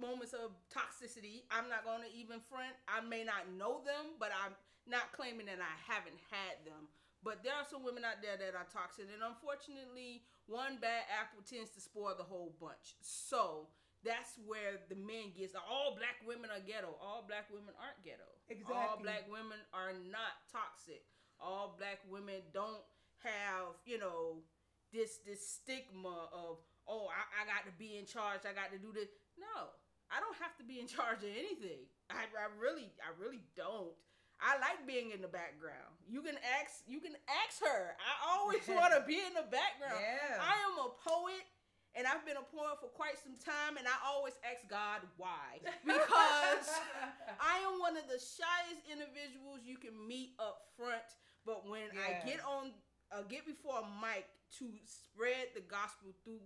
moments of toxicity. I'm not going to even front. I may not know them, but I'm not claiming that I haven't had them. But there are some women out there that are toxic, and unfortunately, one bad apple tends to spoil the whole bunch. So that's where the men gets all black women are ghetto. All black women aren't ghetto. Exactly. All black women are not toxic. All black women don't have, you know, this this stigma of oh I, I got to be in charge. I got to do this. No, I don't have to be in <laughs> charge of anything. I, I really I really don't. I like being in the background. You can ask you can ask her. I always <laughs> want to be in the background. Yeah. I am a poet and I've been a poet for quite some time and I always ask God why. Because <laughs> I am one of the shyest individuals you can meet up front, but when I get on uh, get before a mic to spread the gospel through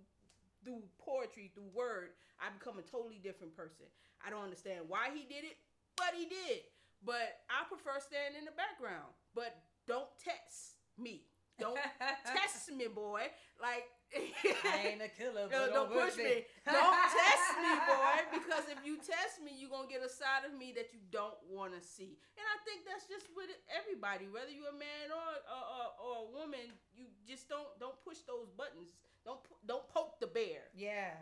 through poetry, through word, I become a totally different person. I don't understand why he did it, but he did. But I prefer staying in the background. But don't test me. Don't <laughs> test me, boy. Like I ain't a killer, <laughs> but don't push me. Don't <laughs> test me, boy. Because if you test me, you're gonna get a side of me that you don't want to see. And I think that's just with everybody, whether you're a man or or, or, or a woman. You just don't don't push those buttons. Don't don't poke the bear. Yeah.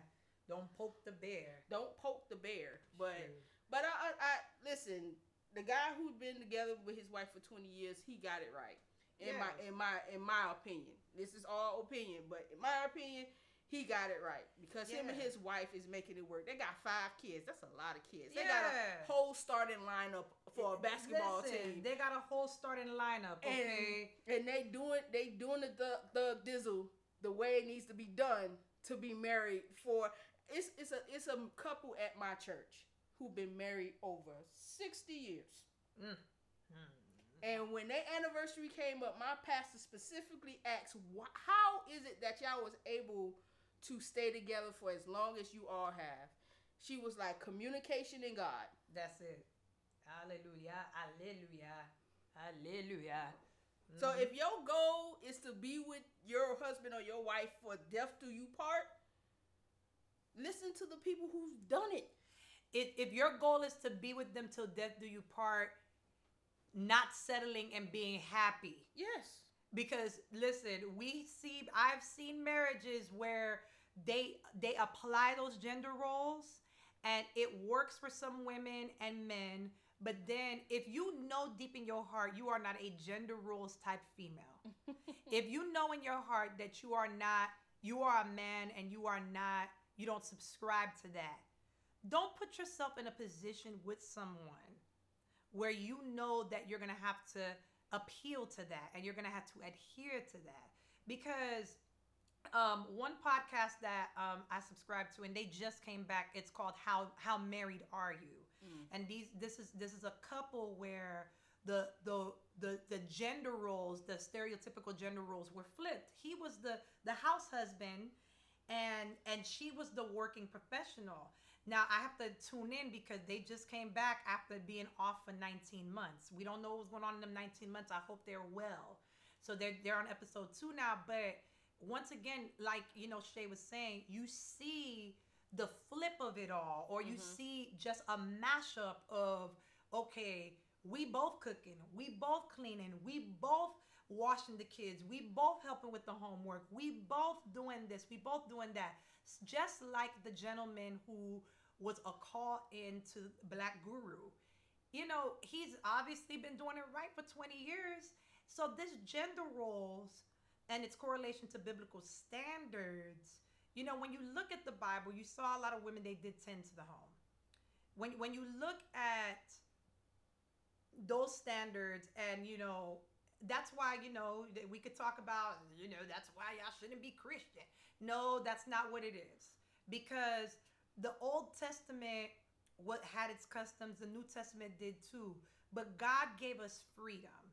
Don't poke the bear. Don't poke the bear. But True. but I, I, I listen. The guy who's been together with his wife for 20 years, he got it right. In my in my in my opinion, this is all opinion, but in my opinion, he got it right because him and his wife is making it work. They got five kids. That's a lot of kids. They got a whole starting lineup for a basketball Listen, team. They got a whole starting lineup. Okay. and, and they doing they doing the the, the dizzle the way it needs to be done to be married for it's it's a it's a couple at my church who've been married over 60 years Mm. and when their anniversary came up my pastor specifically asked "Wh- how is it that y'all was able to stay together for as long as you all have she was like communication in god That's it. Hallelujah. Hallelujah. Hallelujah. So Mhm. if your goal is to be with your husband or your wife for death do you part, listen to the people who've done it. if, if your goal is to be with them till death do you part, not settling and being happy. Yes. because listen we see i've seen marriages where they they apply those gender roles and it works for some women and men but then if you know deep in your heart you are not a gender rules type female. <laughs> If you know in your heart that you are not you are a man and you are not you don't subscribe to that don't put yourself in a position with someone where you know that you're gonna have to appeal to that and you're gonna have to adhere to that. Because um, one podcast that um, I subscribe to and they just came back it's called how how married are you Mm. and these this is this is a couple where the the the the gender roles the stereotypical gender roles were flipped. He was the the house husband and and she was the working professional. Now i have to tune in because they just came back after being off for 19 months. We don't know what's going on in them 19 months. I hope they're well. So they're they're on episode two now but once again like you know Shaye was saying you see the flip of it all or you mm-hmm. see just a mashup of okay we both cooking we both cleaning we both washing the kids we both helping with the homework we both doing this we both doing that. Just like the gentleman who was a call into black guru. You know he's obviously been doing it right for 20 years. So this gender roles and its correlation to biblical standards you know when you look at the bible you saw a lot of women they did tend to the home when when you look at those standards and you know that's why you know that we could talk about you know that's why y'all shouldn't be Christian. No, that's not what it is. Because the Old Testament what had its customs, the New Testament did too. But God gave us freedom.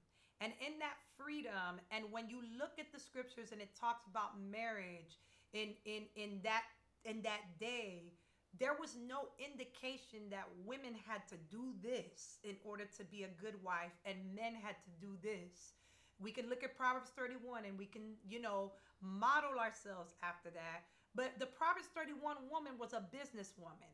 And in that freedom, and when you look at the scriptures and it talks about marriage in in in that in that day, there was no indication that women had to do this in order to be a good wife and men had to do this. We can look at Proverbs 31 and we can, you know, model ourselves after that. But the Proverbs 31 woman was a businesswoman.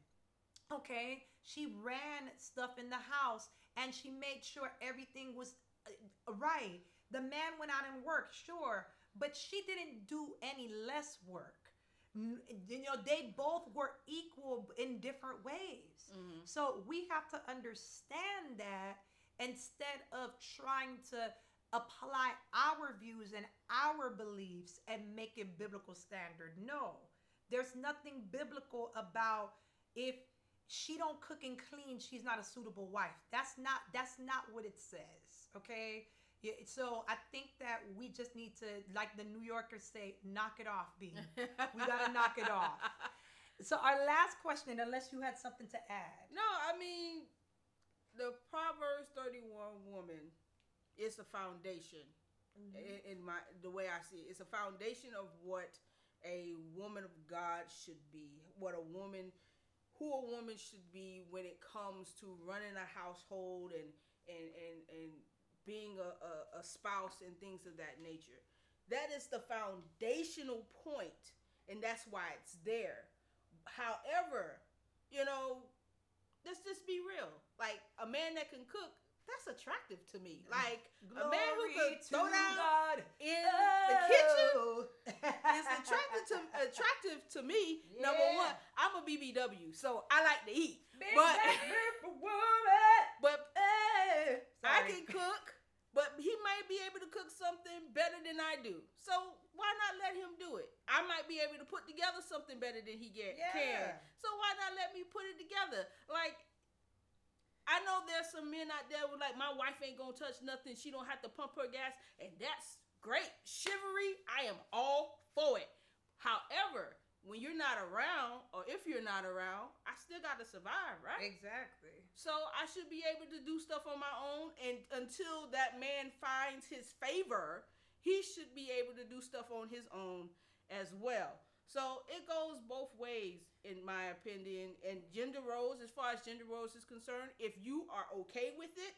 Okay, she ran stuff in the house and she made sure everything was uh, right. The man went out and worked, sure, but she didn't do any less work. You know, they both were equal in different ways. Mhm. So we have to understand that instead of trying to apply our views and our beliefs and make it biblical standard. No. There's nothing biblical about if she don't cook and clean, she's not a suitable wife. That's not that's not what it says. Okay? Yeah, so I think that we just need to, like the New Yorkers say, knock it off, B. We gotta <laughs> knock it off. So our last question, unless you had something to add. No, I mean, the Proverbs 31 woman is a foundation. Mm-hmm. In, in my the way I see it, it's a foundation of what a woman of God should be. What a woman, who a woman should be when it comes to running a household and and and and being a, a, a spouse and things of that nature. That is the foundational point, and that's why it's there. However, you know, let's just be real. Like a man that can cook, that's attractive to me. Like a man who Glory could throw down God. in the kitchen Oh. is attractive to <laughs> attractive to me. Number one, I'm a BBW, so I like to eat. Big but black purple woman. <laughs> but Hey. I can cook, might be able to cook something better than I do. So why not let him do it? I might be able to put together something better than he get, can. So why not let me put it together? Like I know there's some men out there who like my wife ain't gonna touch nothing. She don't have to pump her gas, and that's great. Chivalry, I am all for it. However, when you're not around, or if you're not around, I still gotta survive, right? Exactly. So I should be able to do stuff on my own, and until that man finds his favor, he should be able to do stuff on his own as well. So it goes both ways, in my opinion. And gender roles, as far as gender roles is concerned, if you are okay with it,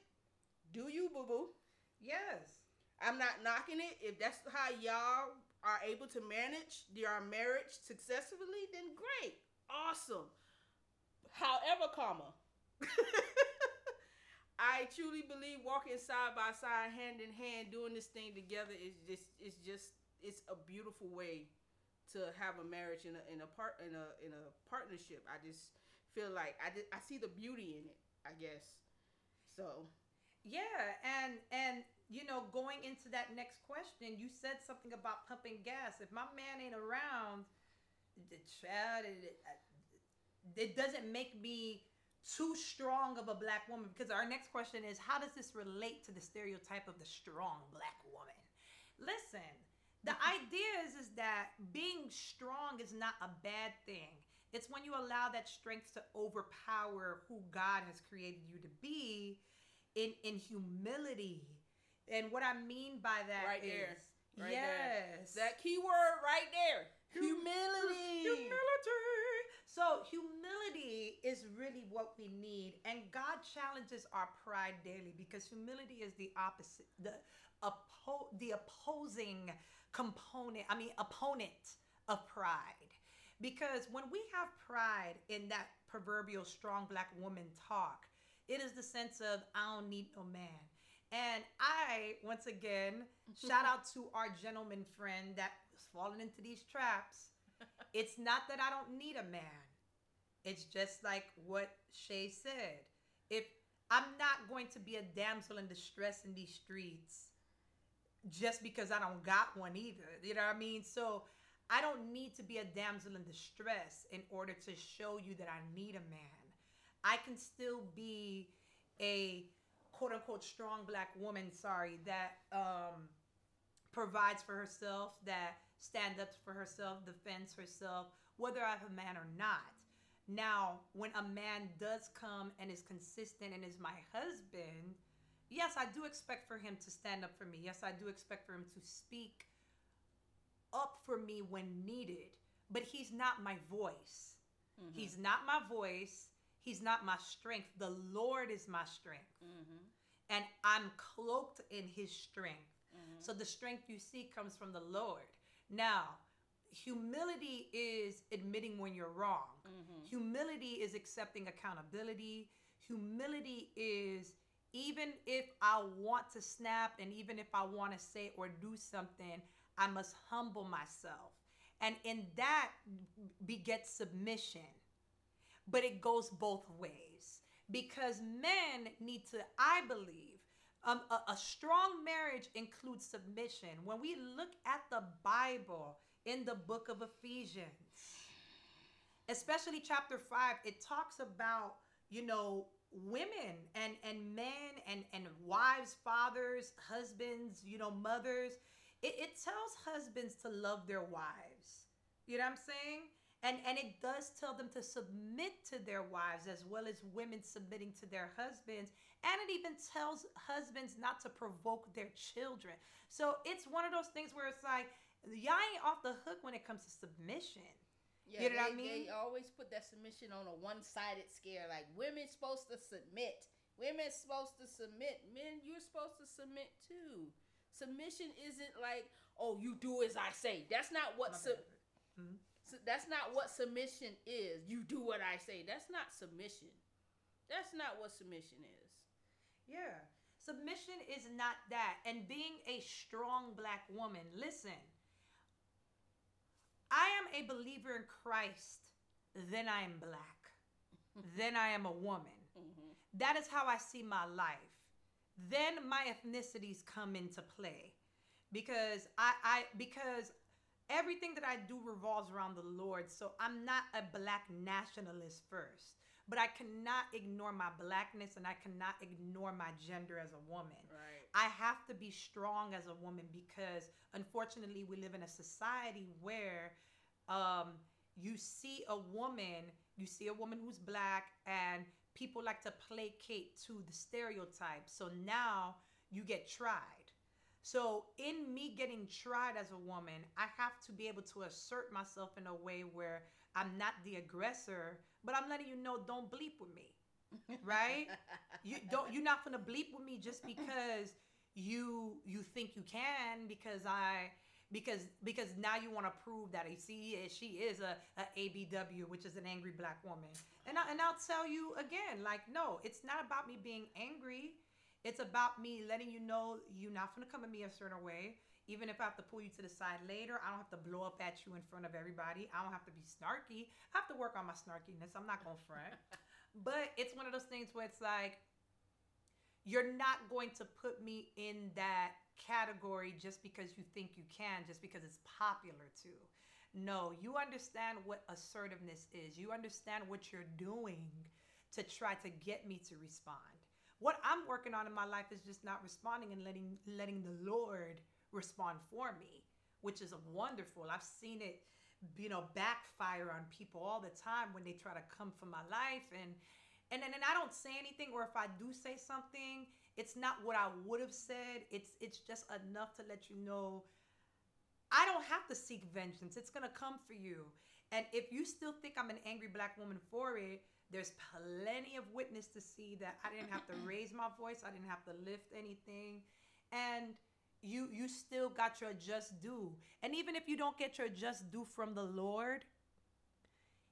do you, boo boo? Yes. I'm not knocking it. If that's how y'all are able to manage your marriage successfully, then great. Awesome. However, comma. <laughs> I truly believe walking side by side, hand in hand, doing this thing together is just it's just it's a beautiful way to have a marriage in a in a part in a in a partnership. I just feel like I just, I see the beauty in it, I guess. So Yeah, and and you know, going into that next question, you said something about pumping gas. If my man ain't around, the child, it, it doesn't make me too strong of a black woman. Because our next question is, how does this relate to the stereotype of the strong black woman? Listen, the <laughs> idea is is that being strong is not a bad thing. It's when you allow that strength to overpower who God has created you to be in in humility. And what I mean by that Right is there. Right there. yes. that key word right there, humility. Humility. So humility is really what we need, and God challenges our pride daily because humility is the opposite, the oppo- the opposing component. I mean, opponent of pride. Because when we have pride in that proverbial strong black woman talk, it is the sense of I don't need no man. And I, once again, shout out to our gentleman friend that was falling into these traps. It's not that I don't need a man. It's just like what Shaye said. If I'm not going to be a damsel in distress in these streets just because I don't got one either. You know what I mean? So I don't need to be a damsel in distress in order to show you that I need a man. I can still be a quote unquote strong black woman, sorry, that um, provides for herself, that stands up for herself, defends herself, whether I have a man or not. Now, when a man does come and is consistent and is my husband, yes, I do expect for him to stand up for me. Yes, I do expect for him to speak up for me when needed. But he's not my voice. He's not my voice. He's not my strength. The Lord is my strength. And I'm cloaked in his strength. Mm-hmm. So the strength you see comes from the Lord. Now, humility is admitting when you're wrong. Mm-hmm. Humility is accepting accountability. Humility is even if I want to snap and even if I want to say or do something, I must humble myself. And in that begets submission. But it goes both ways because men need to, I believe, um, a, a strong marriage includes submission. When we look at the Bible in the book of Ephesians, especially chapter 5 it talks about you know women and and men and and wives fathers husbands you know mothers. It, it tells husbands to love their wives. You know what i'm saying and and it does tell them to submit to their wives as well as women submitting to their husbands and it even tells husbands not to provoke their children so it's one of those things where it's like y'all ain't off the hook when it comes to submission Yeah, You know what I they, mean? They always put that submission on a one-sided scale. Like women's supposed to submit. Women's supposed to submit. Men, you're supposed to submit too. Submission isn't like, oh, you do as I say. That's not what sub. bad. Mm-hmm. So that's not what submission is. You do what I say. That's not submission. That's not what submission is. Yeah. Submission is not that. And being a strong black woman, listen, I am a believer in Christ, then I am black, <laughs> then I am a woman. Mm-hmm. That is how I see my life. Then my ethnicities come into play because I, I because everything that I do revolves around the Lord. So I'm not a black nationalist first, but I cannot ignore my blackness and I cannot ignore my gender as a woman. Right. I have to be strong as a woman because unfortunately we live in a society where um, you see a woman, you see a woman who's black, and people like to placate to the stereotype. So now you get tried. So in me getting tried as a woman, I have to be able to assert myself in a way where I'm not the aggressor, but I'm letting you know don't bleep with me. Right? <laughs> you don't you're not gonna bleep with me just because you you think you can because I because because now you want to prove that you see she is a, a ABW which is an angry black woman and I, and I'll tell you again like no it's not about me being angry it's about me letting you know you're not gonna come at me a certain way even if I have to pull you to the side later I don't have to blow up at you in front of everybody I don't have to be snarky I have to work on my snarkiness I'm not gonna front <laughs> but it's one of those things where it's like you're not going to put me in that category just because you think you can, just because it's popular to. No, you understand what assertiveness is. You understand what you're doing to try to get me to respond. What I'm working on in my life is just not responding and letting letting the Lord respond for me, which is wonderful. I've seen it, you know, backfire on people all the time when they try to come for my life and and then and I don't say anything, or if I do say something, it's not what I would have said. It's it's just enough to let you know I don't have to seek vengeance. It's gonna come for you. And if you still think I'm an angry black woman for it, there's plenty of witness to see that I didn't have to <laughs> raise my voice. I didn't have to lift anything. And you you still got your just due. And even if you don't get your just due from the Lord,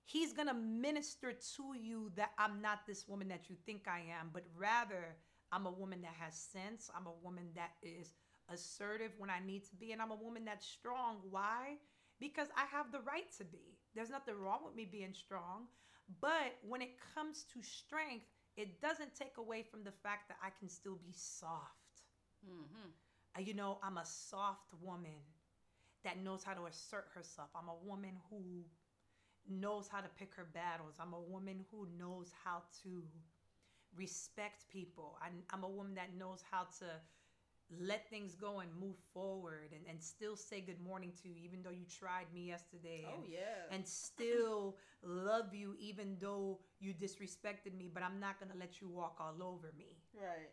He's going to minister to you that I'm not this woman that you think I am, but rather I'm a woman that has sense. I'm a woman that is assertive when I need to be, and I'm a woman that's strong. Why? Because I have the right to be. There's nothing wrong with me being strong. But when it comes to strength, it doesn't take away from the fact that I can still be soft. Mm-hmm. Uh, You know, I'm a soft woman that knows how to assert herself. I'm a woman who knows how to pick her battles. I'm a woman who knows how to respect people. I, I'm a woman that knows how to let things go and move forward and, and still say good morning to you, even though you tried me yesterday. Oh and, yeah. and still love you even though you disrespected me, but I'm not gonna let you walk all over me. right.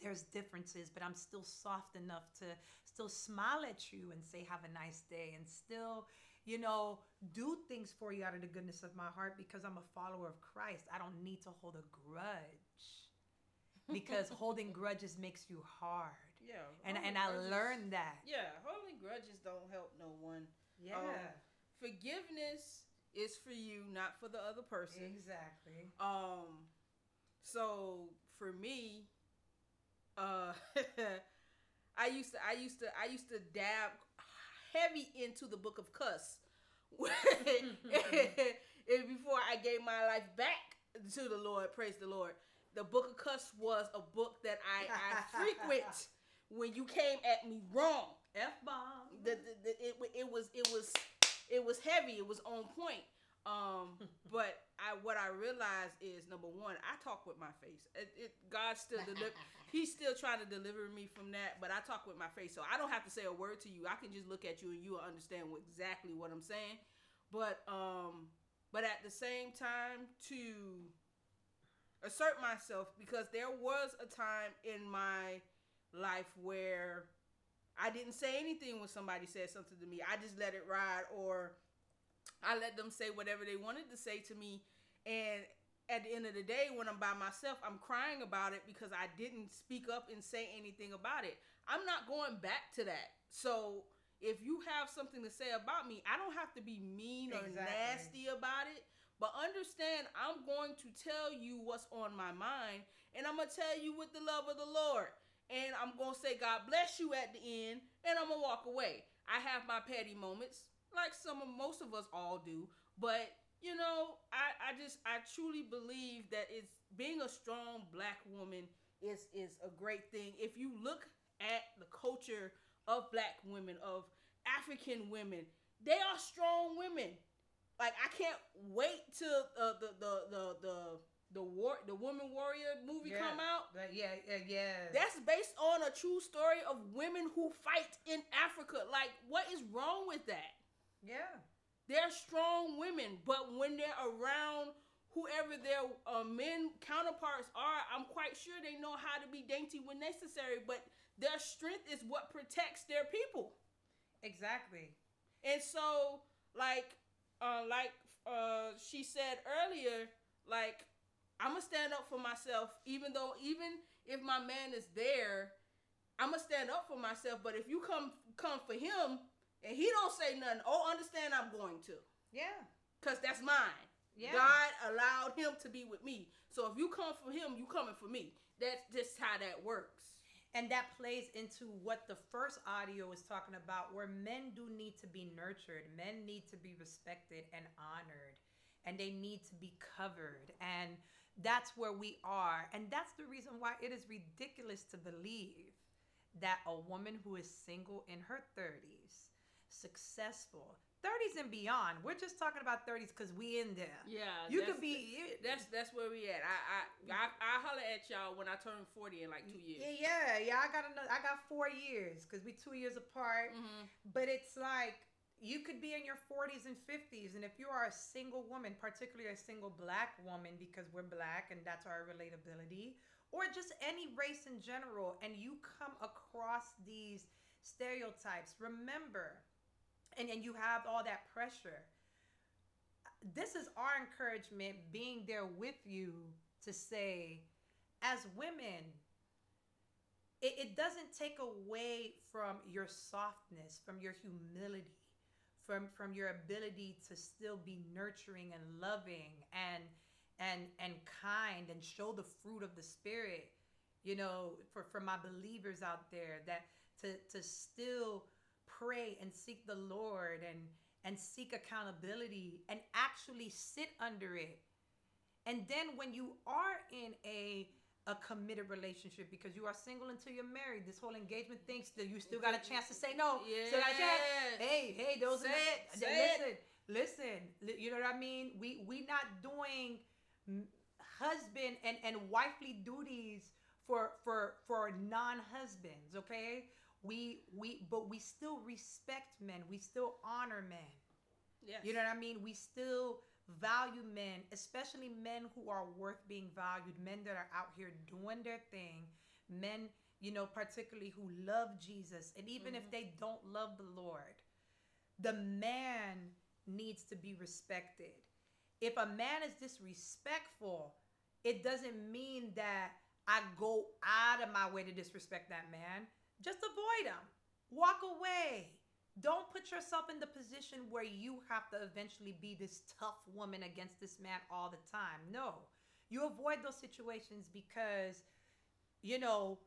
There's differences, but I'm still soft enough to still smile at you and say have a nice day and still, you know, do things for you out of the goodness of my heart because I'm a follower of Christ. I don't need to hold a grudge. <laughs> Because holding grudges makes you hard. Yeah. And and I learned that. Yeah, holding grudges don't help no one. Yeah. Um, Forgiveness is for you, not for the other person. exactly. Um, so for me, uh, <laughs> I used to, I used to, I used to dab heavy into the Book of Cuss, <laughs> and before I gave my life back to the Lord, praise the Lord. The Book of Cuss was a book that I, I <laughs> frequent when you came at me wrong. F bomb. the, the, the it, it was it was it was heavy. It was on point. Um <laughs> but i what i realized is number one i talk with my face. It, it god still deliver <laughs> he's still trying to deliver me from that but i talk with my face. So i don't have to say a word to you. I can just look at you and you will understand exactly what i'm saying. But um but at the same time to assert myself because there was a time in my life where I didn't say anything when somebody said something to me. I just let it ride or I let them say whatever they wanted to say to me. And at the end of the day, when I'm by myself, I'm crying about it because I didn't speak up and say anything about it. I'm not going back to that. So if you have something to say about me, I don't have to be mean or Exactly. nasty about it. But understand, I'm going to tell you what's on my mind, and I'm gonna tell you with the love of the Lord. And I'm gonna say God bless you at the end, and I'm gonna walk away. I have my petty moments, like some of most of us all do. But you know, I, I just I truly believe that it's being a strong black woman is is a great thing. If you look at the culture of black women, of African women, they are strong women. Like I can't wait till uh, the the the the the war the woman warrior movie Yeah. come out. But yeah, yeah, yeah. That's based on a true story of women who fight in Africa. Like, what is wrong with that? yeah. They're strong women, but when they're around whoever their uh, men counterparts are, I'm quite sure they know how to be dainty when necessary. But their strength is what protects their people. Exactly. And so, like, uh, like uh, she said earlier, like, I'm gonna stand up for myself, even though, even if my man is there, I'm gonna stand up for myself. But if you come come for him and he don't say nothing, oh, understand I'm going to, Yeah. cause that's mine. Yeah. God allowed him to be with me. So if you come for him, you coming for me. That's just how that works. And that plays into what the first audio was talking about, where men do need to be nurtured, men need to be respected and honored, and they need to be covered. And that's where we are. And that's the reason why it is ridiculous to believe that a woman who is single in her 30s, successful, 30s and beyond, we're just talking about 30s because we in there. Yeah, You could be. That's that's where we at. I I I, I holler at y'all when I turn forty in like two years. Yeah, yeah, yeah. I got another. I got four years because we two years apart. Mhm. But it's like you could be in your 40s and 50s, and if you are a single woman, particularly a single black woman, because we're black and that's our relatability, or just any race in general, and you come across these stereotypes, remember, and, and you have all that pressure. This is our encouragement being there with you to say, as women, it, it doesn't take away from your softness, from your humility, from from your ability to still be nurturing and loving and and and kind and show the fruit of the spirit. You know, for for my believers out there that to to still pray and seek the Lord and and seek accountability and actually sit under it. And then when you are in a a committed relationship because you are single until you're married. This whole engagement thing, still you still got a chance to say no. Still got a chance. Hey, hey, those Say are it, say listen, listen. You know what I mean? We we not doing husband and and wifely duties for for for non-husbands okay we we but we still respect men we still honor men Yeah. you know what i mean we still value men especially men who are worth being valued men that are out here doing their thing men you know particularly who love jesus and even if mm-hmm. they don't love the lord the man needs to be respected if a man is disrespectful it doesn't mean that I go out of my way to disrespect that man. Just avoid him. Walk away. Don't put yourself in the position where you have to eventually be this tough woman against this man all the time. No. You avoid those situations because, you know,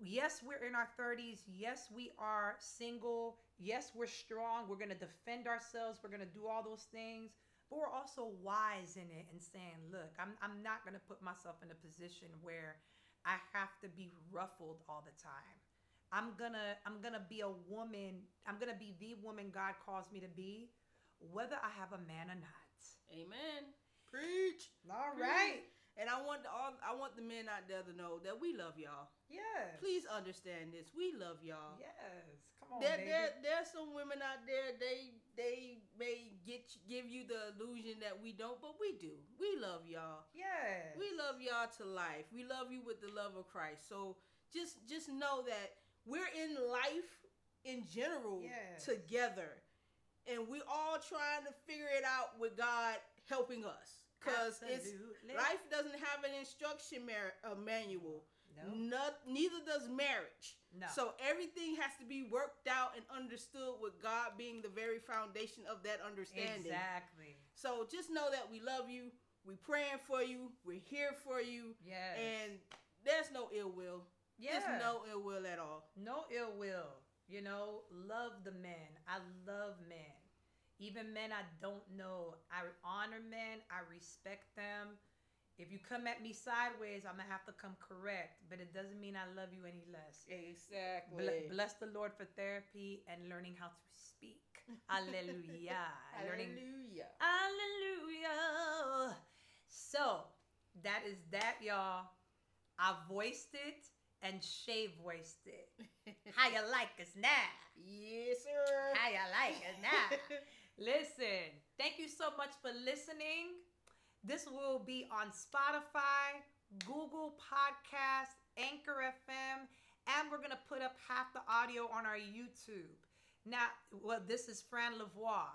yes, we're in our 30s. Yes, we are single. Yes, we're strong. We're going to defend ourselves. We're going to do all those things but we're also wise in it and saying, look, I'm, I'm not going to put myself in a position where I have to be ruffled all the time. I'm going to I'm going to be a woman. I'm going to be the woman God calls me to be whether I have a man or not. Amen. Preach. All Preach. right. And I want all I want the men out there to know that we love y'all. Yes. Please understand this. We love y'all. Yes. Come on, There, baby. there, there's some women out there. They, they may get give you the illusion that we don't, but we do. We love y'all. yes. We love y'all to life. We love you with the love of Christ. So just, just know that we're in life in general Yes. together, and we all trying to figure it out with God helping us. Cause it's life doesn't have an instruction mar- uh, manual. No. No- neither does marriage. No. So everything has to be worked out and understood with God being the very foundation of that understanding. Exactly. So just know that we love you. We're praying for you. We're here for you. Yes. And there's no ill will. Yeah. There's no ill will at all. no ill will. You know, love the men. I love men. Even men I don't know. I honor men. I respect them. If you come at me sideways, I'm gonna have to come correct, but it doesn't mean I love you any less. Exactly. Ble- bless the Lord for therapy and learning how to speak. Hallelujah. <laughs> learning Hallelujah. Hallelujah. So that is that, y'all. I voiced it and voiced it. <laughs> How you like us now? Yes, sir. How you like us now? <laughs> Listen, thank you so much for listening. This will be on Spotify, Google Podcast, Anchor FM, and we're gonna put up half the audio on our YouTube. Now, well, this is Fran LaVoix.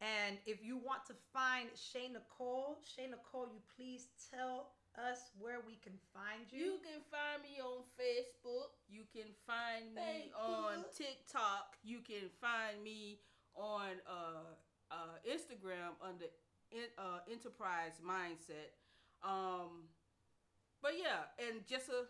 And if you want to find Shaye Nicole, Shaye Nicole, you please tell us where we can find You you. can find me on Facebook. You can find me on TikTok. You can find me on uh, uh, Instagram under in, uh, Enterprise Mindset. Um, but yeah, and just a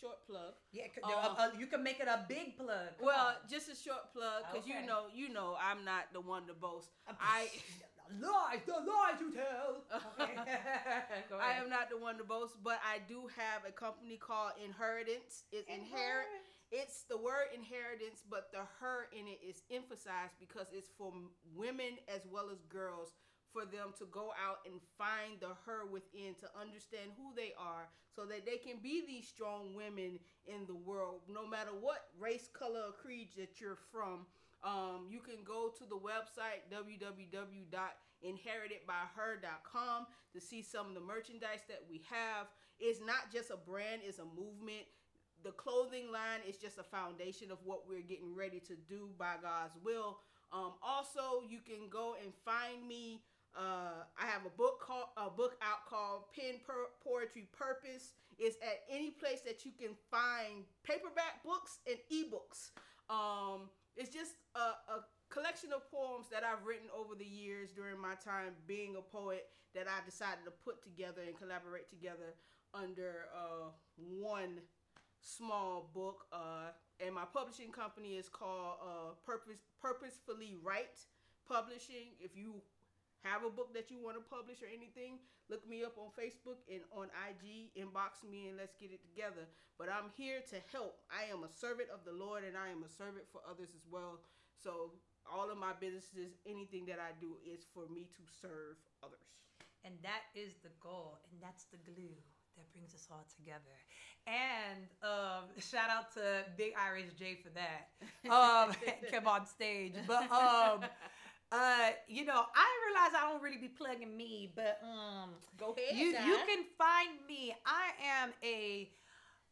short plug. Yeah, Uh, uh, you can make it a big plug. Come Well, on. just a short plug because you know, you know, I'm not the one to boast. I <laughs> lies, the lies you tell. <laughs> <laughs> I am not the one to boast, but I do have a company called Inheritance. It's inherit. It's the word inheritance, but the her in it is emphasized because it's for women as well as girls for them to go out and find the her within to understand who they are so that they can be these strong women in the world no matter what race color or creed that you're from um, you can go to the website www.inheritedbyher.com to see some of the merchandise that we have it's not just a brand it's a movement the clothing line is just a foundation of what we're getting ready to do by God's will. Um, also, you can go and find me. Uh, I have a book called a book out called Pen per- Poetry Purpose. It's at any place that you can find paperback books and ebooks. Um, it's just a, a collection of poems that I've written over the years during my time being a poet that I decided to put together and collaborate together under uh, one small book uh and my publishing company is called uh purpose purposefully right publishing. If you have a book that you want to publish or anything look me up on facebook and on ig inbox me and let's get it together. But i'm here to help. I am a servant of the lord and i am a servant for others as well. So all of my businesses anything that i do is for me to serve others. And that is the goal, and that's the glue that brings us all together. And um, shout out to Big Irish J for that. <laughs> Um, <laughs> came on stage, but um, uh, you know, I realize I don't really be plugging me, but um, Go ahead. you Di. you can find me. I am a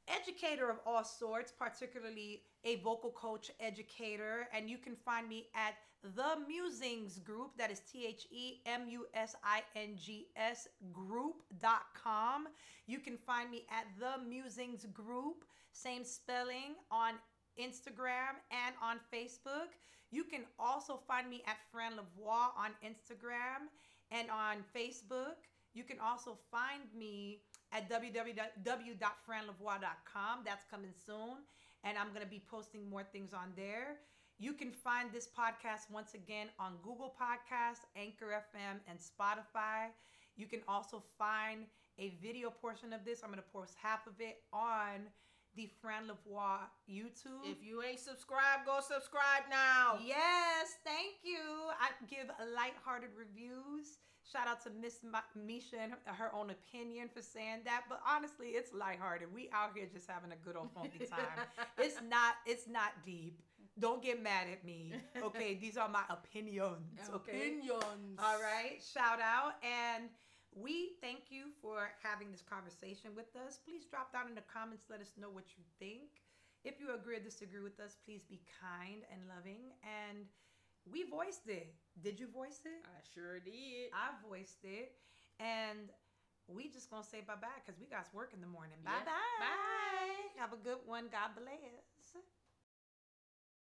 educator of all sorts, particularly a vocal coach educator, and you can find me at the Musings Group. That is T H E M U S I N G S Group.com. You can find me at the Musings Group, same spelling on Instagram and on Facebook. You can also find me at Fran LaVoix on Instagram and on Facebook. You can also find me at www.franlavoix.com. That's coming soon. And I'm going to be posting more things on there. You can find this podcast once again on Google Podcasts, Anchor FM, and Spotify. You can also find a video portion of this. I'm going to post half of it on the Fran LaVoix YouTube. If you ain't subscribed, go subscribe now. Yes, thank you. I give lighthearted reviews. Shout out to Miss Ma- Misha and her- her own opinion for saying that. But honestly, it's lighthearted. We out here just having a good old funky <laughs> time. it's not. It's not deep. Don't get mad at me. Okay, these are my opinions. <laughs> Okay. Opinions. All right. Shout out and. We thank you for having this conversation with us. Please drop down in the comments. Let us know what you think. If you agree or disagree with us, please be kind and loving. And we voiced it. Did you voice it? I sure did. I voiced it. And we just gonna say bye bye because we got work in the morning. Bye Yeah. bye. Bye. Have a good one. God bless.